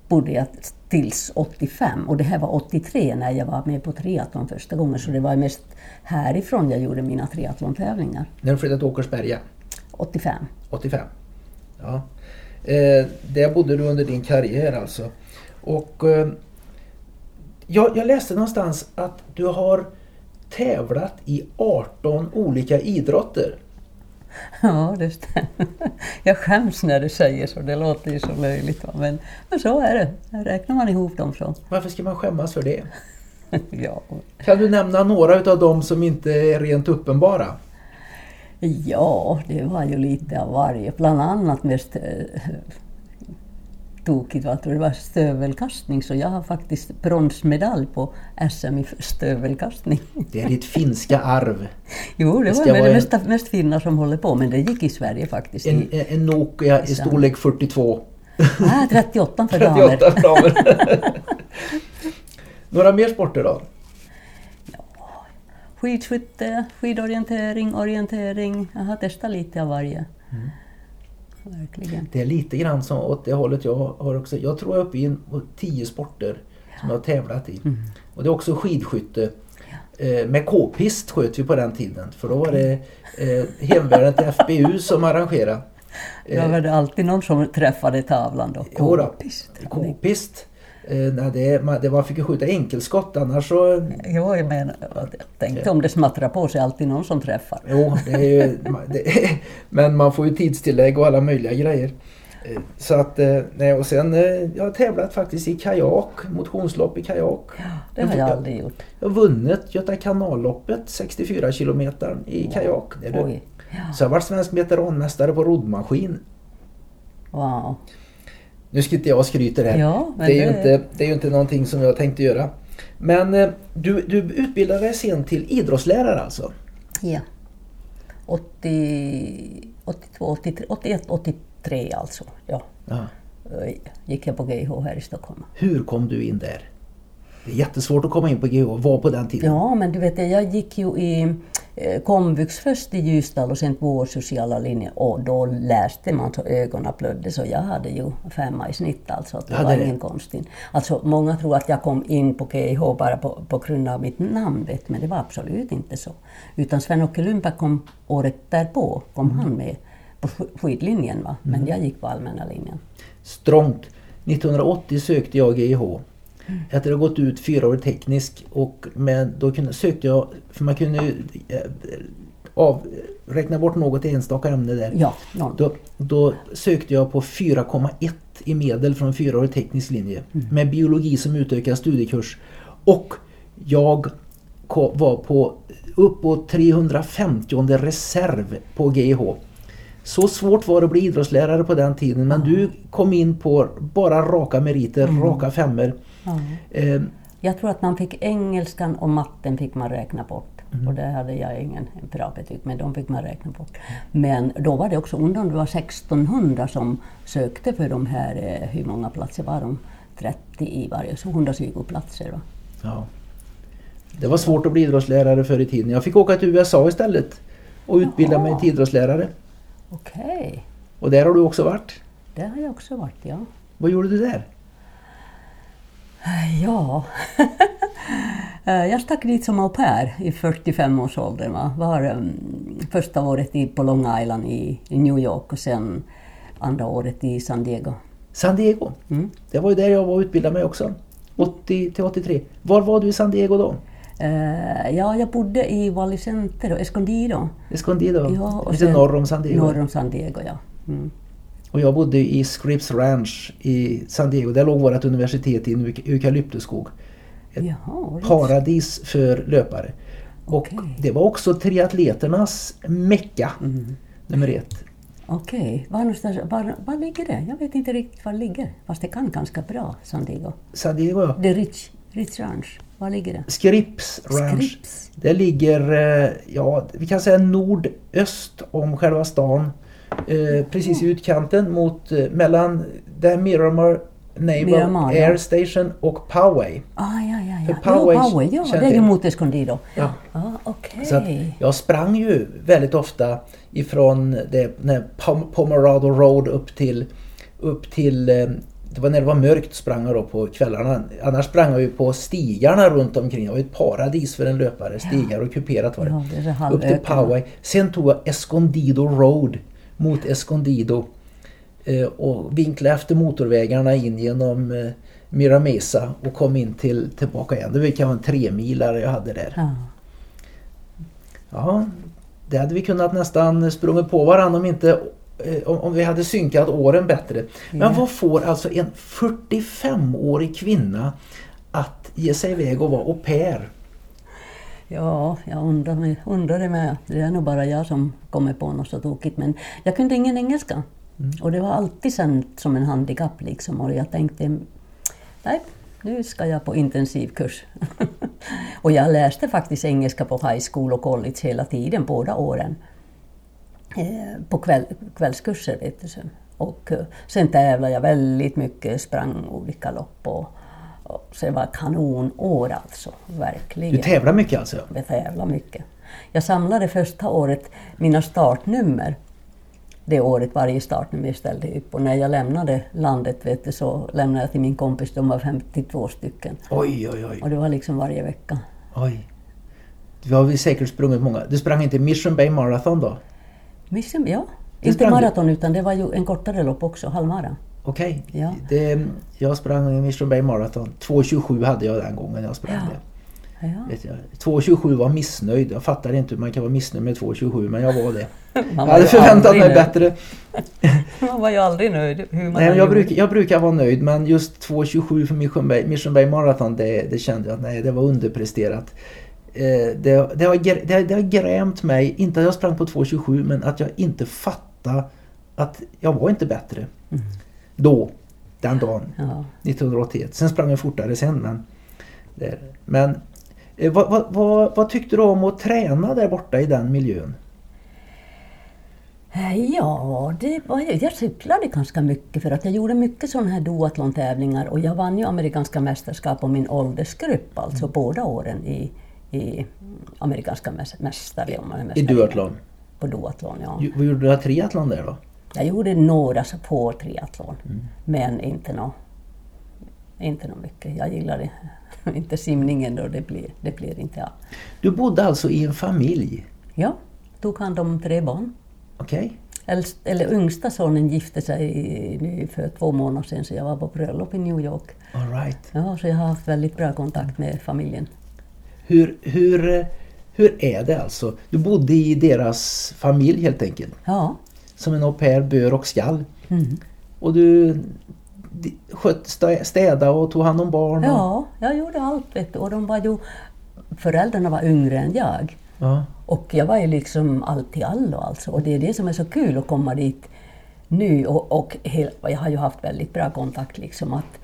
bodde jag tills 85. Och det här var 83 när jag var med på triathlon första gången. Så det var mest härifrån jag gjorde mina triathlon-tävlingar. När du flyttade till Åkersberga? 85. 85. Ja. Eh, där bodde du under din karriär alltså. Och eh, jag, jag läste någonstans att du har tävlat i 18 olika idrotter. Ja, det stämmer. Jag skäms när du säger så. Det låter ju så löjligt. Va? Men, men så är det. Räknar man ihop dem så. Varför ska man skämmas för det? Ja, Kan du nämna några utav dem som inte är rent uppenbara? Ja, det var ju lite av varje. Bland annat mest eh, tokigt var att det var stövelkastning, så jag har faktiskt bronsmedalj på SM i stövelkastning. Det är ditt finska arv. Jo, det Det var ska väl vara det en- mest, mest finnar som håller på, men det gick i Sverige faktiskt. En, I, en Nokia i storlek 42. ah, 38 för damer. 38 damer. Några mer sporter då? Skidskytte, skidorientering, orientering. Jag har testat lite av varje. Mm. Verkligen. Det är lite grann som åt det hållet jag har också. Jag tror jag är uppe i tio sporter som jag har tävlat i. Mm. Och det är också skidskytte. Eh, med k-pist sköt vi på den tiden. För då var det eh, hemvärnet FBU som arrangerade. Då var det alltid någon som träffade tavlan då. K-pist. K-pist. Eh, det, man, det var fick ju skjuta enkelskott annars så... Jo, jag menar, jag tänkte om det smattrar på sig alltid någon som träffar. Jo, ju, det, men man får ju tidstillägg och alla möjliga grejer. Eh, Så att, eh, nej och sen, eh, jag har tävlat faktiskt i kajak, motionslopp i kajak. Det har jag aldrig gjort. Jag har vunnit Göta kanalloppet 64 kilometer i kajak. Oj. Ja. Så jag har varit svensk veteranmästare på roddmaskin. Wow. Nu ska inte jag skryta här. Ja, det, är ju det- inte, det är ju inte någonting som jag tänkte göra. Men eh, du, du utbildade dig sen till idrottslärare alltså? Ja. 80, 82, 83, 81, 83 alltså. Ja. Eh, Gick jag på GH här i Stockholm. Hur kom du in där? Det är jättesvårt att komma in på GH, var på den tiden. Ja, men du vet, jag gick ju i komvux först i Ljusdal och sen två år sociala linjer och då läste man så ögonen blödde så jag hade ju femma i snitt alltså. Det var ingen konstigt. Alltså många tror att jag kom in på GH bara på, på grund av mitt namn vet, men det var absolut inte så. Utan Sven-Åke Lundberg kom året därpå, kom Mm. han med på sk- skidlinjen va, men jag gick på allmänna linjen. Strångt. 1980 sökte jag GH. Mm. Jag hade gått ut fyra år teknisk och men då kunde, sökte jag, för man kunde eh, av, räkna bort något enstaka ämne där. Ja, någon. Då, då sökte jag på 4,1 i medel från fyraårig teknisk linje Mm. med biologi som utökad studiekurs. Och jag var på uppåt 350 reserv på GH. Så svårt var det att bli idrottslärare på den tiden men du kom in på bara raka meriter, raka femmor. Mm. Ja. Jag tror att man fick engelskan och matten fick man räkna bort. Mm. Och där hade jag ingen bra betyg, men de fick man räkna bort. Men då var det också, undrar om det var 1600 som sökte för de här, eh, hur många platser var de? 30 i varje, så 120 platser. Va? ja. Det var svårt att bli idrottslärare förr i tiden. Jag fick åka till USA istället och utbilda mig Jaha. till idrottslärare. Okej, Och där har du också varit. det har jag också varit, ja. Vad gjorde du där? Ja, Eh, jag stack dit som au pair i 45-årsåldern. Va? Var um, första året i, på Long Island i, i New York och sen andra året i San Diego. San Diego. Mm. Det var ju där jag var och utbildade mig också. 80 till 83. Var var du i San Diego då? Eh, ja, jag bodde i Valley Center Escondido. Escondido? Ja, och Lite norr om San Diego. Norr om San Diego, ja. Mm. Och jag bodde i Scripps Ranch i San Diego. Där låg vårt universitet i en euka- eukalyptusskog. Ett Jaha, paradis för löpare. Och Okej. det var också triatleternas mecka. Mm. Nummer ett. Okej, var, någonstans- var, var ligger det? Jag vet inte riktigt var det ligger. Fast det kan ganska bra, San Diego. San Diego ja. Är Rich, Rich Ranch. Var ligger det? Scripps Ranch. Scripps. Det ligger, eh, ja, vi kan säga nordöst om själva stan. Eh, precis i utkanten mot, eh, mellan där Miramar Naval Miramar, ja. Air Station och Poway. Ah, ja, ja, ja. För Poway ja, Poway, ja, det är ju mot Escondido. Ja. Ah, Okej. Så jag sprang ju väldigt ofta ifrån det, när Pom- Pomerado Road upp till, upp till eh, det var när det var mörkt sprang jag då på kvällarna. Annars sprang jag ju på stigarna runt omkring. Det var ett paradis för en löpare. Stigar och kuperat var det. Ja, det upp till. Poway. Sen tog jag Escondido Road mot Escondido. Eh, och vinklade efter motorvägarna in genom eh, Miramesa och kom in till tillbaka igen. Det kan vara en tremilare jag hade där. Ja. Ja, det hade vi kunnat nästan sprungit på varandra om inte eh, om, om vi hade synkat åren bättre. Men Ja. vad får alltså en 45-årig kvinna att ge sig iväg och vara au pair? Ja, jag undrar, mig- undrar det med. Det är nog bara jag som kommer på något så tokigt. Men jag kunde ingen engelska. Och det var alltid känt som en handikapp liksom. Och jag tänkte, nej, nu ska jag på intensivkurs. och jag läste faktiskt engelska på high school och college hela tiden, båda åren. Eh, på kväll, kvällskurser, vet du. Och eh, sen tävlade jag väldigt mycket, sprang olika lopp. Och så det var kanonår alltså, verkligen. Du tävlar mycket alltså? Jag tävlade mycket. Jag samlade första året mina startnummer. Det året varje startnummer jag ställde upp. Och när jag lämnade landet vet du, så lämnade jag till min kompis, de var 52 stycken. Oj, oj, oj. Och det var liksom varje vecka. oj. Du har säkert sprungit många. Du sprang inte Mission Bay Marathon då? Mission, ja. Det Inte du? maraton utan det var ju en kortare lopp också, halvmara. Okej. Ja. Det, jag sprang Mission Bay Marathon. 2.27 hade jag den gången jag sprang Ja. det. Ja. Vet jag. 2.27 var missnöjd. Jag fattar inte hur man kan vara missnöjd med 2.27 men jag var det. Jag hade förväntat mig nöjd. bättre. Man var ju aldrig nöjd. Hur man Nej, jag, brukar, jag brukar vara nöjd men just 2.27 för Mission Bay, Mission Bay Marathon det, det kände jag att nej, det var underpresterat. Eh, det, det, har, det, det har grämt mig, inte att jag sprang på 2.27 men att jag inte fattade att jag var inte bättre. Då, den dagen, Ja. 1981. Sen sprang jag fortare sen men Där. Men eh, vad, vad, vad, vad tyckte du om att träna där borta i den miljön? Eh, Ja, det var, jag cyklade ganska mycket för att jag gjorde mycket sådana här duathlon-tävlingar och jag vann ju amerikanska mästerskap på min åldersgrupp, alltså båda åren i, i amerikanska mäs- mästare. I duathlon? På duathlon, ja. Vad gjorde du triathlon där då? Jag gjorde några så på triathlon, men inte nå inte nå mycket. Jag gillade inte simningen då, det blir, det blir inte jag. Du bodde alltså i en familj? Ja, tog hand om tre barn. Okej? Äldst, eller yngsta sonen gifte sig nu för två månader sedan så jag var på bröllop i New York. All right. Ja, så jag har haft väldigt bra kontakt med familjen. Hur, hur, hur är det alltså? Du bodde i deras familj helt enkelt? Ja, Som en au pair bör och skall? mm. Och du sköt, stä- städa och tog hand om barn? Och, ja jag gjorde allt. Och de var ju, föräldrarna var yngre än jag. ja. Och jag var ju liksom allt i allo alltså. Och det är det som är så kul att komma dit nu. Och, och hel, jag har ju haft väldigt bra kontakt liksom att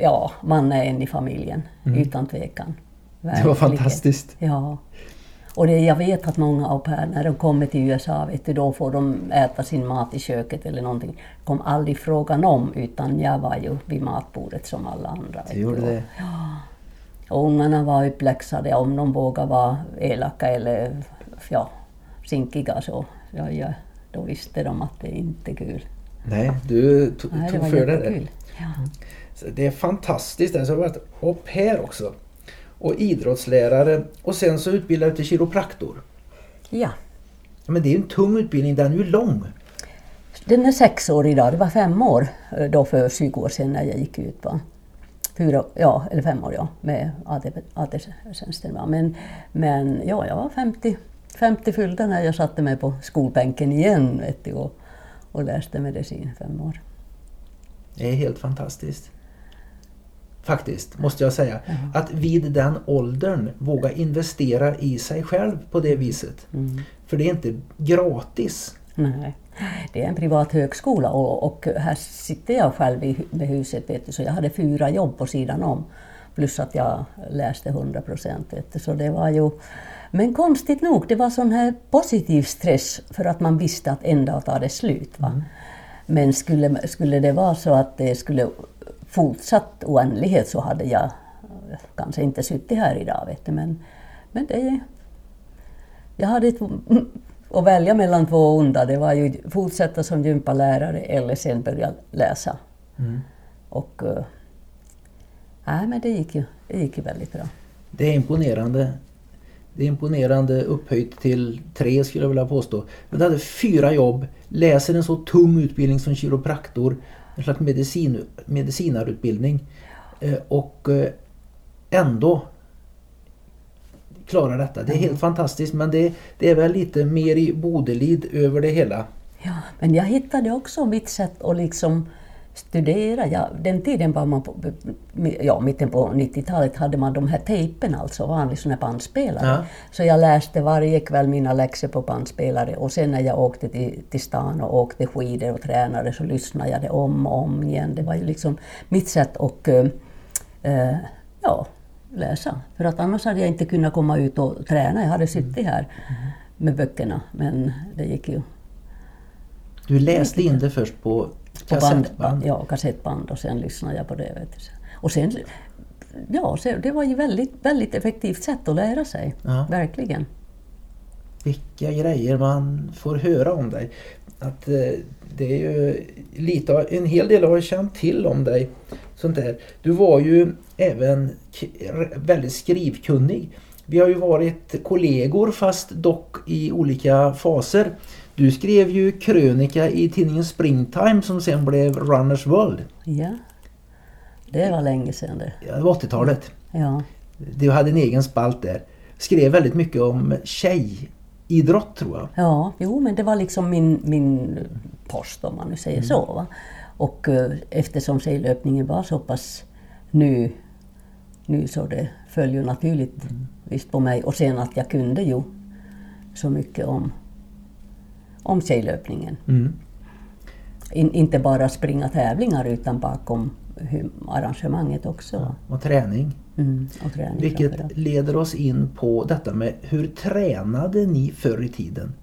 ja, man är en i familjen utan tvekan. Det var Verkligen. fantastiskt. Ja. Och det, jag vet att många au pair, när de kommer till USA, vet du, då får de äta sin mat i köket eller någonting. kom aldrig frågan om, utan jag var ju vid matbordet som alla andra. Du gjorde det? Och ungarna var uppläxade om de vågade vara elaka eller ja, sinkiga så. Ja, ja, då visste de att det inte är kul. Nej, du to- Nej, det tog för dig det. Ja. Så Det är fantastiskt. Alltså, jag har varit au pair också. Och idrottslärare. Och sen så utbildade du till kiropraktor. ja. Men det är en tung utbildning, den är ju lång. Den är sex år idag, det var fem år eh, då för 20 år sedan när jag gick ut. Va? Fyra, ja, eller fem år ja, med AT-tjänsten. Men, men ja, jag var 50, 50 fyllda när jag satte mig på skolbänken igen vet du, och, och läste medicin fem år. Det är helt fantastiskt. Faktiskt, måste jag säga. Att vid den åldern våga investera i sig själv på det viset. Mm. För det är inte gratis. Nej, det är en privat högskola och, och här sitter jag själv i med huset, vet du, så jag hade fyra jobb på sidan om. Plus att jag läste 100 procent. Så det var ju... Men konstigt nog, det var sån här positiv stress för att man visste att en dag tar det slut. Va? Men skulle, skulle det vara så att det skulle fortsatt oändlighet så hade jag eh, kanske inte suttit här idag. Vet du. Men, men det, jag hade ett, att välja mellan två onda. Det var ju fortsätta som gympalärare eller sen börja läsa. Mm. Och... Nej, men det gick ju, det gick ju väldigt bra. Det är imponerande. Det är imponerande upphöjt till tre skulle jag vilja påstå. Men du hade fyra jobb, läser en så tung utbildning som kiropraktor, en slags medicin, medicinarutbildning eh, och eh, ändå klarar detta. Det är helt fantastiskt men det, det är väl lite mer i Bodelid över det hela. Ja, men jag hittade också mitt sätt att liksom studera. Ja, den tiden var man på, ja, mitten på 90-talet hade man de här tejpen, alltså vanlig sån här bandspelare. Ja. Så jag läste varje kväll mina läxor på bandspelare och sen när jag åkte till, till stan och åkte skidor och tränade så lyssnade jag det om och om igen. Det var ju liksom mitt sätt att eh, eh, ja, läsa. För att annars hade jag inte kunnat komma ut och träna. Jag hade suttit här med böckerna, men det gick ju Du läste in det först på på band, kassettband. ja, kassettband och sen lyssnade jag på det. Vet du. Och sen, ja, det var ju väldigt, väldigt effektivt sätt att lära sig. Ja. Verkligen. Vilka grejer man får höra om dig. Att, eh, det är ju lite, en hel del har jag känt till om dig. Sånt där. Du var ju även väldigt skrivkunnig. Vi har ju varit kollegor fast dock i olika faser. Du skrev ju krönika i tidningen Springtime som sen blev Runners World. Ja. Det var länge sedan det. Ja, det var 80-talet. Ja. Du hade en egen spalt där. Skrev väldigt mycket om tjejidrott tror jag. ja, jo men det var liksom min, min post om man nu säger Mm. så. Va? Och eh, eftersom tjejlöpningen var så pass ny, ny så det föll ju naturligt Mm. visst på mig. Och sen att jag kunde ju så mycket om, om tjejlöpningen. Mm. In, inte bara springa tävlingar utan bakom, arrangemanget också. Och träning. Mm, och träning Vilket leder oss in på detta med hur tränade ni förr i tiden?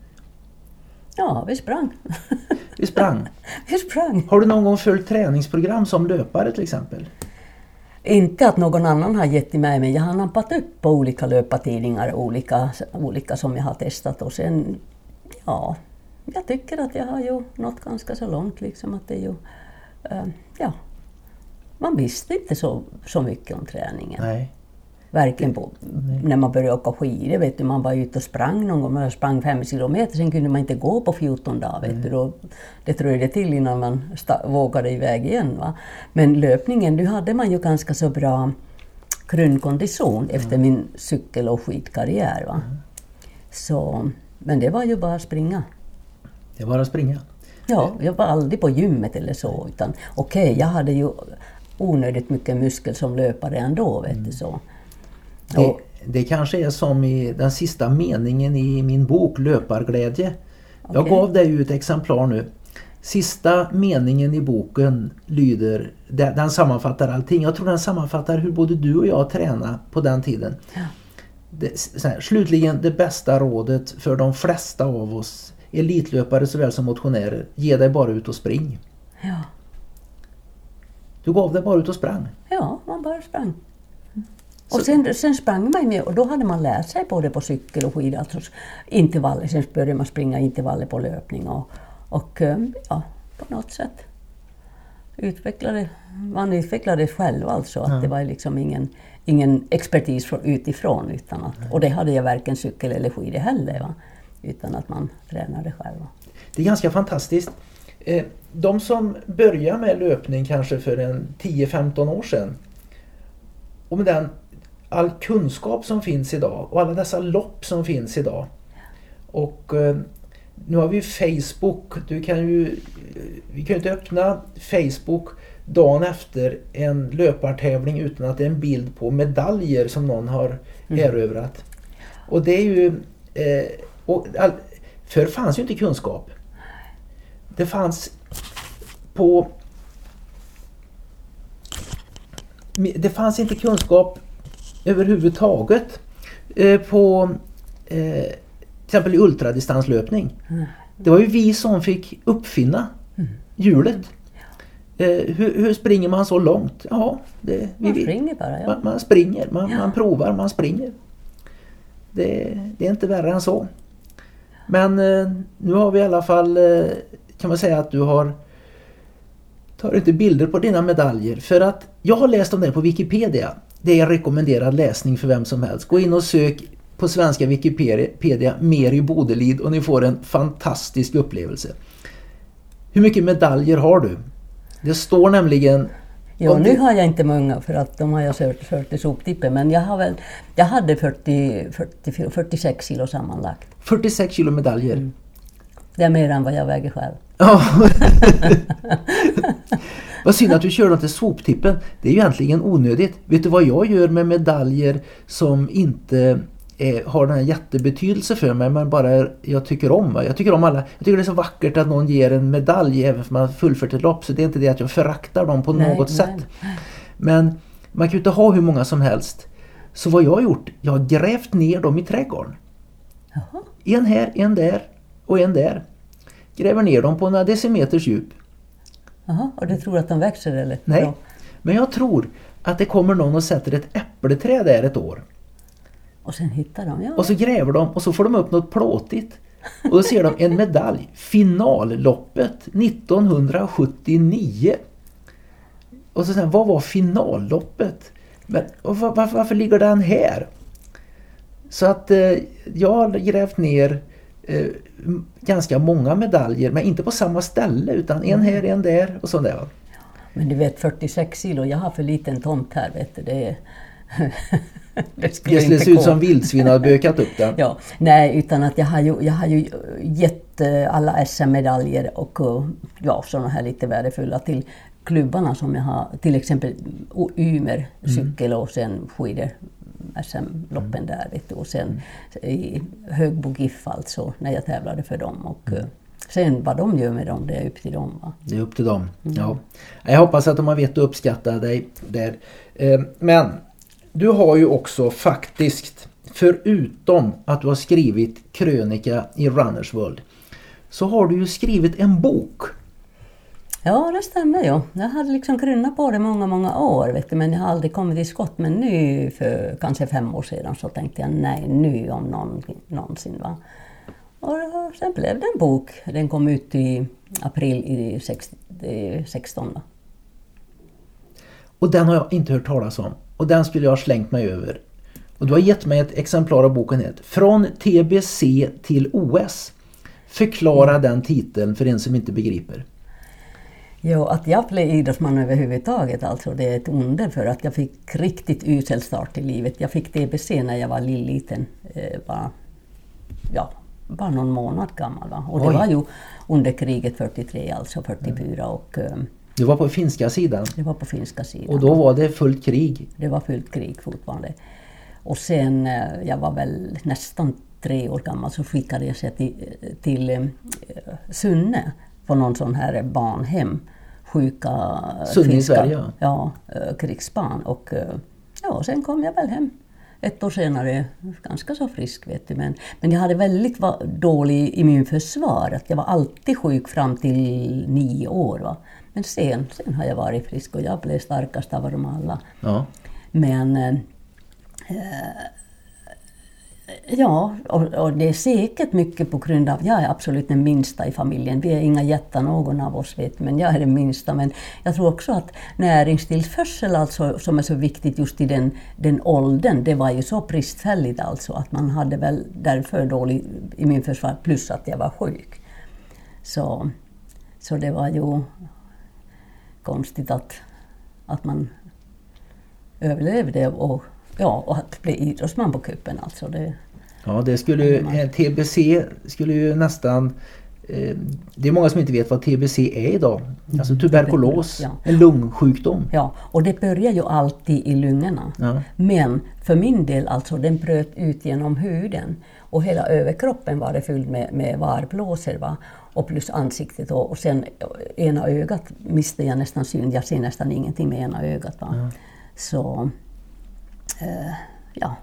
Ja, vi sprang. Vi sprang. vi sprang. Har du någon gång följt träningsprogram som löpare till exempel? Inte att någon annan har gett mig, men jag har nappat upp på olika löpartidningar, olika, olika som jag har testat och sen, ja, jag tycker att jag har ju nått ganska så långt liksom att det ju, eh, ja, man visste inte så, så mycket om träningen. Nej. Varken på, när man började åka skidor, vet du, man var ute och sprang någon gång, man sprang fem kilometer, sen kunde man inte gå på 14 dagar. Vet du, då, det dröjde till innan man vågade iväg igen. Va? Men löpningen, nu hade man ju ganska så bra grundkondition efter min cykel och skidkarriär. Va? Så, men det var ju bara att springa. Det var att springa. Ja, jag var aldrig på gymmet eller så. Utan, Okej, jag hade ju onödigt mycket muskel som löpare ändå. Vet du, så. Det, Och- det kanske är som i den sista meningen i min bok Löparglädje. Jag Okej. gav dig ett exemplar nu. Sista meningen i boken lyder, den, sammanfattar allting. Jag tror den sammanfattar hur både du och jag tränade på den tiden. Det, så här, slutligen det bästa rådet för de flesta av oss, elitlöpare såväl som motionärer, ge dig bara ut och spring. Ja. Du gav dig bara ut och sprang. Ja, man bara sprang. Och sen, sen sprang man med och då hade man lärt sig både på cykel och skidor, alltså intervaller. Sen började man springa intervaller på löpning och, och eh, ja, på något sätt utvecklade, man utvecklade själv alltså. Att det var liksom ingen, ingen expertis från utifrån. Utan att, och det hade jag varken cykel eller skidor heller. Va? Utan att man tränade själv. va. Det är ganska fantastiskt. Eh, De som börjar med löpning kanske för en 10-15 år sedan och med den all kunskap som finns idag och alla dessa lopp som finns idag. Och eh, nu har vi Facebook. Du kan ju, vi kan ju inte öppna Facebook dagen efter en löpartävling utan att det är en bild på medaljer som någon har erövrat. Och det är ju... Eh, och all, förr fanns ju inte kunskap. Det fanns på... Det fanns inte kunskap överhuvudtaget eh, på eh, till exempel i ultradistanslöpning. Det var ju vi som fick uppfinna hjulet. Eh, hur, hur springer man så långt? Ja, det, Man vi- springer bara. Ja. man, man springer, man, Ja. man provar, man springer. Det, det är inte värre än så. Men eh, nu har vi i alla fall, eh, kan man säga att du har tar inte bilder på dina medaljer. För att jag har läst om det på Wikipedia. Det är rekommenderad läsning för vem som helst. Gå in och sök på svenska Wikipedia Meri Bodelid och ni får en fantastisk upplevelse. Hur mycket medaljer har du? Det står nämligen om nu har jag inte många för att de har jag kört, i soptippen. Men jag, har väl, jag hade 40, 40, 46 kilo sammanlagt. 46 kilo medaljer. Det är mer än vad jag väger själv. Ja. Vad synd att du kör dem till soptippen. Det är ju egentligen onödigt. Vet du vad jag gör med medaljer som inte eh, har den här jättebetydelse för mig men bara jag tycker om. va? Jag tycker om alla. Jag tycker det är så vackert att någon ger en medalj även för man fullfört ett lopp. Så det är inte det att jag föraktar dem på Nej, något nej. sätt. Men man kan ju inte ha hur många som helst. Så vad jag har gjort, jag har grävt ner dem i trädgården. Jaha. En här, en där och en där. Gräver ner dem på några decimeters djup. Jaha, och du tror att de växer eller? Nej, men jag tror att det kommer någon och sätter ett äppelträd där ett år. Och sen hittar de, ja. Och så gräver de och så får de upp något plåtigt. Och då ser de en medalj. Finalloppet 1979. Och så säger vad var finalloppet? Men var, varför, varför ligger den här? Så att eh, jag har grävt ner eh, ganska många medaljer men inte på samma ställe utan en här, en där och så där. Men du vet 46 kilo, jag har för liten tomt här vet du. Det, är... det skulle Det ser ut som vildsvin har bökat upp den. Ja, nej, utan att jag har ju, jag har ju gett eh, alla SM-medaljer och eh, ja, sådana här lite värdefulla till klubbarna som jag har, till exempel Ymer cykel och sen skidor, SM-loppen där vet du. Och sen i Högbo GIF alltså, när jag tävlade för dem och eh, Sen vad de gör med dem, det är upp till dem. Va? Det är upp till dem. Mm. Ja. Jag hoppas att de har vett att uppskatta dig där. Men du har ju också faktiskt, förutom att du har skrivit krönika i Runners World, så har du ju skrivit en bok. Ja, det stämmer ju. Jag hade liksom grunnat på det många, många år, vet du, men jag har aldrig kommit till skott. Men nu, för kanske fem år sedan, så tänkte jag nej, nu om någon, någonsin. Va? Och sen blev det en bok. Den kom ut i april i 16. Och den har jag inte hört talas om. Och den skulle jag ha slängt mig över. Och du har gett mig ett exemplar av boken het. Från TBC till OS. Förklara den titeln för en som inte begriper. Jo, att jag blev idrottsman överhuvudtaget, alltså det är ett under för att jag fick riktigt usel start i livet. Jag fick TBC när jag var liten, eh, bara, ja, bara någon månad gammal. Va? Och Oj. det var ju under kriget 43, alltså 44. Och, eh, du var på finska sidan? Det var på finska sidan. Och då var det fullt krig? Det var fullt krig fortfarande. Och sen, eh, jag var väl nästan tre år gammal, så skickade jag sig till, till uh, Sunne på någon sån här barnhem. Sjuka Sunne i Sverige? Ja krigsbarn. Och ja, sen kom jag väl hem ett år senare, ganska så frisk vet du. Men, men jag hade väldigt dålig immunförsvar. Att jag var alltid sjuk fram till nio år. Va? Men sen, sen har jag varit frisk och jag blev starkast av dem alla. Ja. Men eh, Ja, och, och, det är säkert mycket på grund av, jag är absolut den minsta i familjen. Vi är inga jättar någon av oss vet, men jag är den minsta. Men jag tror också att näringstillförsel alltså, som är så viktigt just i den, den åldern, det var ju så bristfälligt alltså att man hade väl därför dålig immunförsvar plus att jag var sjuk. Så, så det var ju konstigt att, att man överlevde och Ja, och att bli idrottsman på kuppen alltså. Det, ja, det skulle ju, eh, TBC skulle ju nästan eh, det är många som inte vet vad TBC är idag. Mm. Alltså tuberkulos, ja. en lungsjukdom. Ja, och det börjar ju alltid i lungorna. Ja. Men för min del, alltså den bröt ut genom huden. Och hela överkroppen var det fylld med, med varblåsor. Va? Och plus ansiktet och, och sen ena ögat miste jag nästan syn. Jag ser nästan ingenting med ena ögat. Va? Ja. Så eh, ja.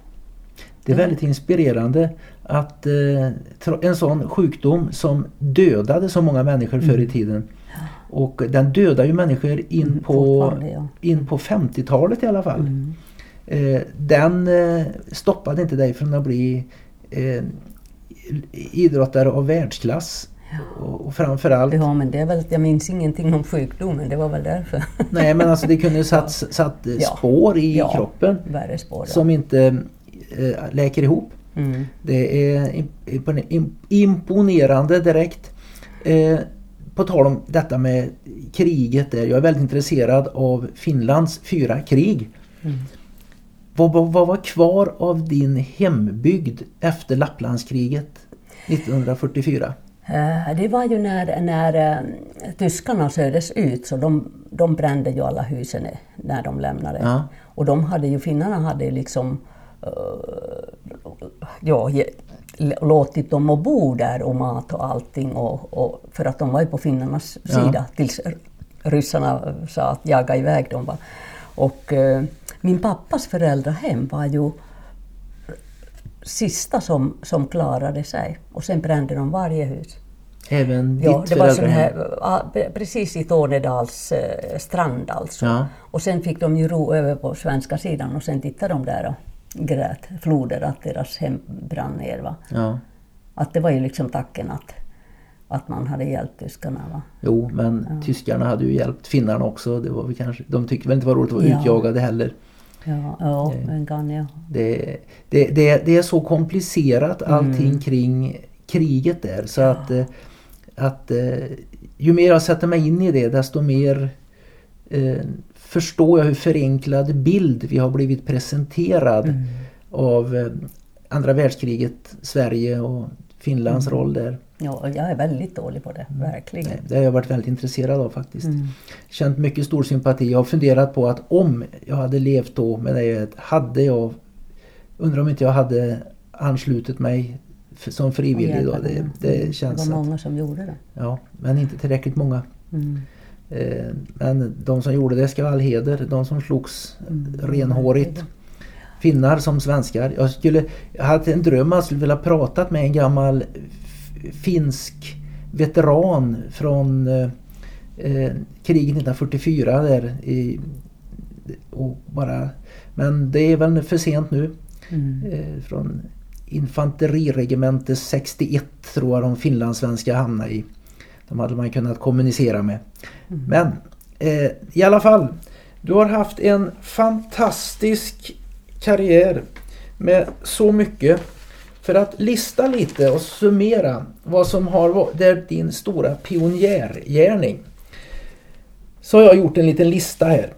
Det är väldigt inspirerande att eh, en sån sjukdom som dödade så många människor mm. förr i mm. tiden och den dödar ju människor in mm, på, ja. in på 50-talet i alla fall. Mm. Eh, den eh, stoppade inte dig från att bli eh, idrottare av världsklass. Och framförallt... Ja, men det är väl, jag minns ingenting om sjukdomen, det var väl därför. Nej, men alltså det kunde satt, satt spår i ja, kroppen spår, som inte äh, läker ihop. Mm. Det är imponerande direkt. Eh, på tal om detta med kriget där. Jag är väldigt intresserad av Finlands fyra krig. Mm. Vad, vad, vad, var kvar av din hembygd efter Lapplandskriget 1944? Eh, det var ju när, när uh, tyskarna södes ut, så de, de brände ju alla husen när de lämnade. Ja. Och de hade ju, finnarna hade liksom uh, ja, låtit dem att bo där och mat och allting. Och, och för att de var ju på finnarnas ja. sida tills ryssarna sa att jaga iväg dem. Och min pappas föräldrahem var ju sista som, som klarade sig. Och sen brände de varje hus. Även ja, det var sån här, precis i Tornedals eh, strand alltså. Ja. Och sen fick de ju ro över på svenska sidan och sen tittade de där och grät floder att deras hem brann ner. Ja. Att det var ju liksom tacken att, att man hade hjälpt tyskarna. Va? Jo, men ja. tyskarna hade ju hjälpt finnarna också. Det var väl kanske, de tyckte väl inte det var roligt att vara ja. utjagade heller. Ja, ja men kan jag. Det, det, det, det är så komplicerat allting mm. kring kriget där så att eh, att eh, ju mer jag sätter mig in i det desto mer eh, förstår jag hur förenklad bild vi har blivit presenterad mm. av eh, andra världskriget, Sverige och Finlands mm. roll där. Ja, jag är väldigt dålig på det, mm. verkligen. Det har jag varit väldigt intresserad av faktiskt. Mm. Känt mycket stor sympati. Jag har funderat på att om jag hade levt då med det, hade jag, undrar om inte jag hade anslutit mig som frivillig. Då. Det, det Det känns var att, många som gjorde det. ja, men inte tillräckligt många. Mm. Eh, Men de som gjorde det ska ha all heder. De som slogs Mm. renhårigt. Finnar som svenskar. Jag, skulle, jag hade en dröm att jag skulle vilja prata med en gammal finsk veteran från eh, eh, kriget 1944 där i, och bara, Men det är väl för sent nu. Mm. Eh, från infanteriregemente 61 tror jag de finlandssvenska hamnade i. De hade man kunnat kommunicera med. Men eh, i alla fall. Du har haft en fantastisk karriär med så mycket. För att lista lite och summera vad som har varit din stora pionjärgärning. Så har jag gjort en liten lista här.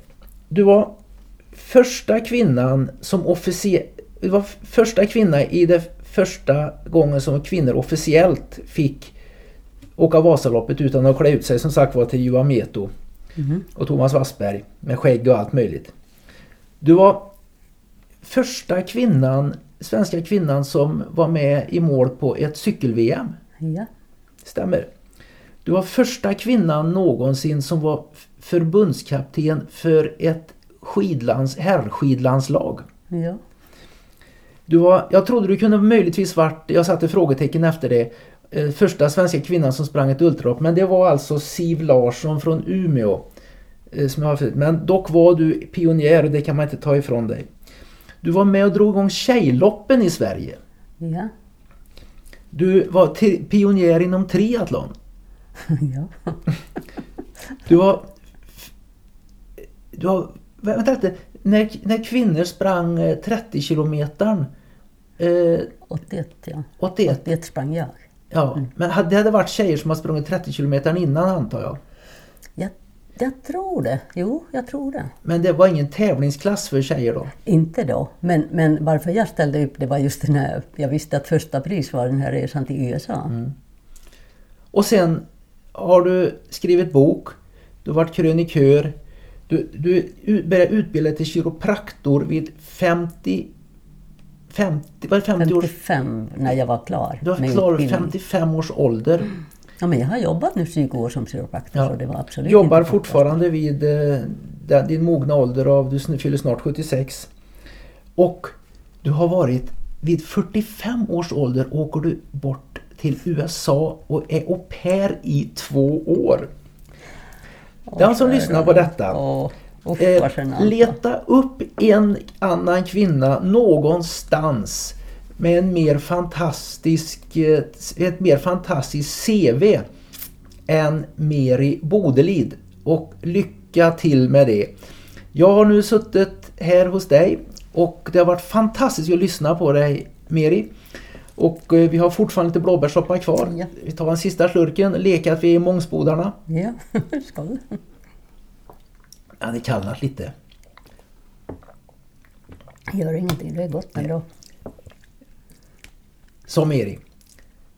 Du var första kvinnan som officiellt... Du var första kvinna i det första gången som kvinnor officiellt fick åka Vasaloppet utan att klä ut sig som sagt var till Juha Mieto Mhm. och Thomas Wassberg med skägg och allt möjligt. Du var första kvinnan, svenska kvinnan som var med i mål på ett cykel-VM. Ja. Stämmer. Du var första kvinnan någonsin som var förbundskapten för ett skidlands, herrskidlandslag. Ja. Du var, jag trodde du kunde möjligtvis varit, jag satte frågetecken efter det, eh, första svenska kvinnan som sprang ett ultralopp. Men det var alltså Siv Larsson från Umeå. eh, Som jag har men dock var du pionjär och det kan man inte ta ifrån dig. Du var med och drog igång Tjejloppen i Sverige. Ja. Du var pionjär inom triathlon. ja. Du var... Du har... Vänta lite. När, när kvinnor sprang eh, 30 kilometern eh, 81 ja. 81. 81 sprang jag. Ja, men hade- det hade varit tjejer som har sprungit 30 kilometer innan antar jag. jag. Jag tror det. Jo, jag tror det. Men det var ingen tävlingsklass för tjejer då? Inte då. Men, men varför jag ställde upp det var just den här... Jag visste att första pris var den här resan till USA. Och sen har du skrivit bok, du har varit krönikör, du, du började utbilda dig till kiropraktor vid 50... 50, var det 50 års... 55 när jag var klar Du var klar vid utbildning. 55 års ålder. Ja, men jag har jobbat nu 20 år som kiropraktor så det var absolut Jobbar fortfarande vid eh, din mogna ålder av, du fyller snart 76. Och du har varit, vid 45 års ålder åker du bort till USA och är au pair i två år. Den som lyssnar på detta, Åh, usch eh, genant. leta upp en annan kvinna någonstans med en mer fantastisk, eh, ett mer fantastiskt CV än Meri Bodelid. Och lycka till med det. Jag har nu suttit här hos dig och det har varit fantastiskt att lyssna på dig Meri. Och eh, vi har fortfarande lite blåbärssoppa kvar. Ja. Vi tar en sista slurken, leka att vi är i Mångsbodarna. Ja, skål. Ja, det kallnat lite. Gör ingenting, det är gott ändå som Erik.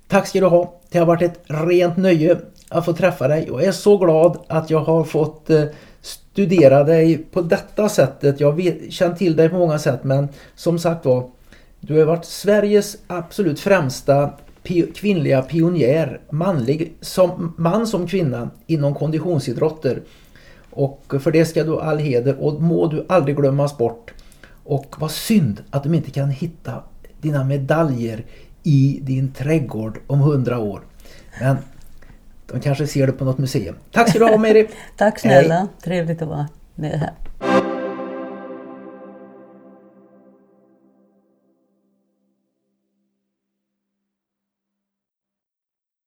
Tack ska du ha. Det har varit ett rent nöje att få träffa dig. och Jag är så glad att jag har fått eh, studera dig på detta sättet. Jag har känt till dig på många sätt men som sagt var, du har varit Sveriges absolut främsta kvinnliga pionjär, manlig, som, man som kvinna inom konditionsidrotter. Och för det ska du ha all heder och må du aldrig glömmas bort. Och vad synd att de inte kan hitta dina medaljer i din trädgård om hundra år. Men de kanske ser det på något museum. Tack ska du ha Mary. Tack snälla, trevligt att vara med här.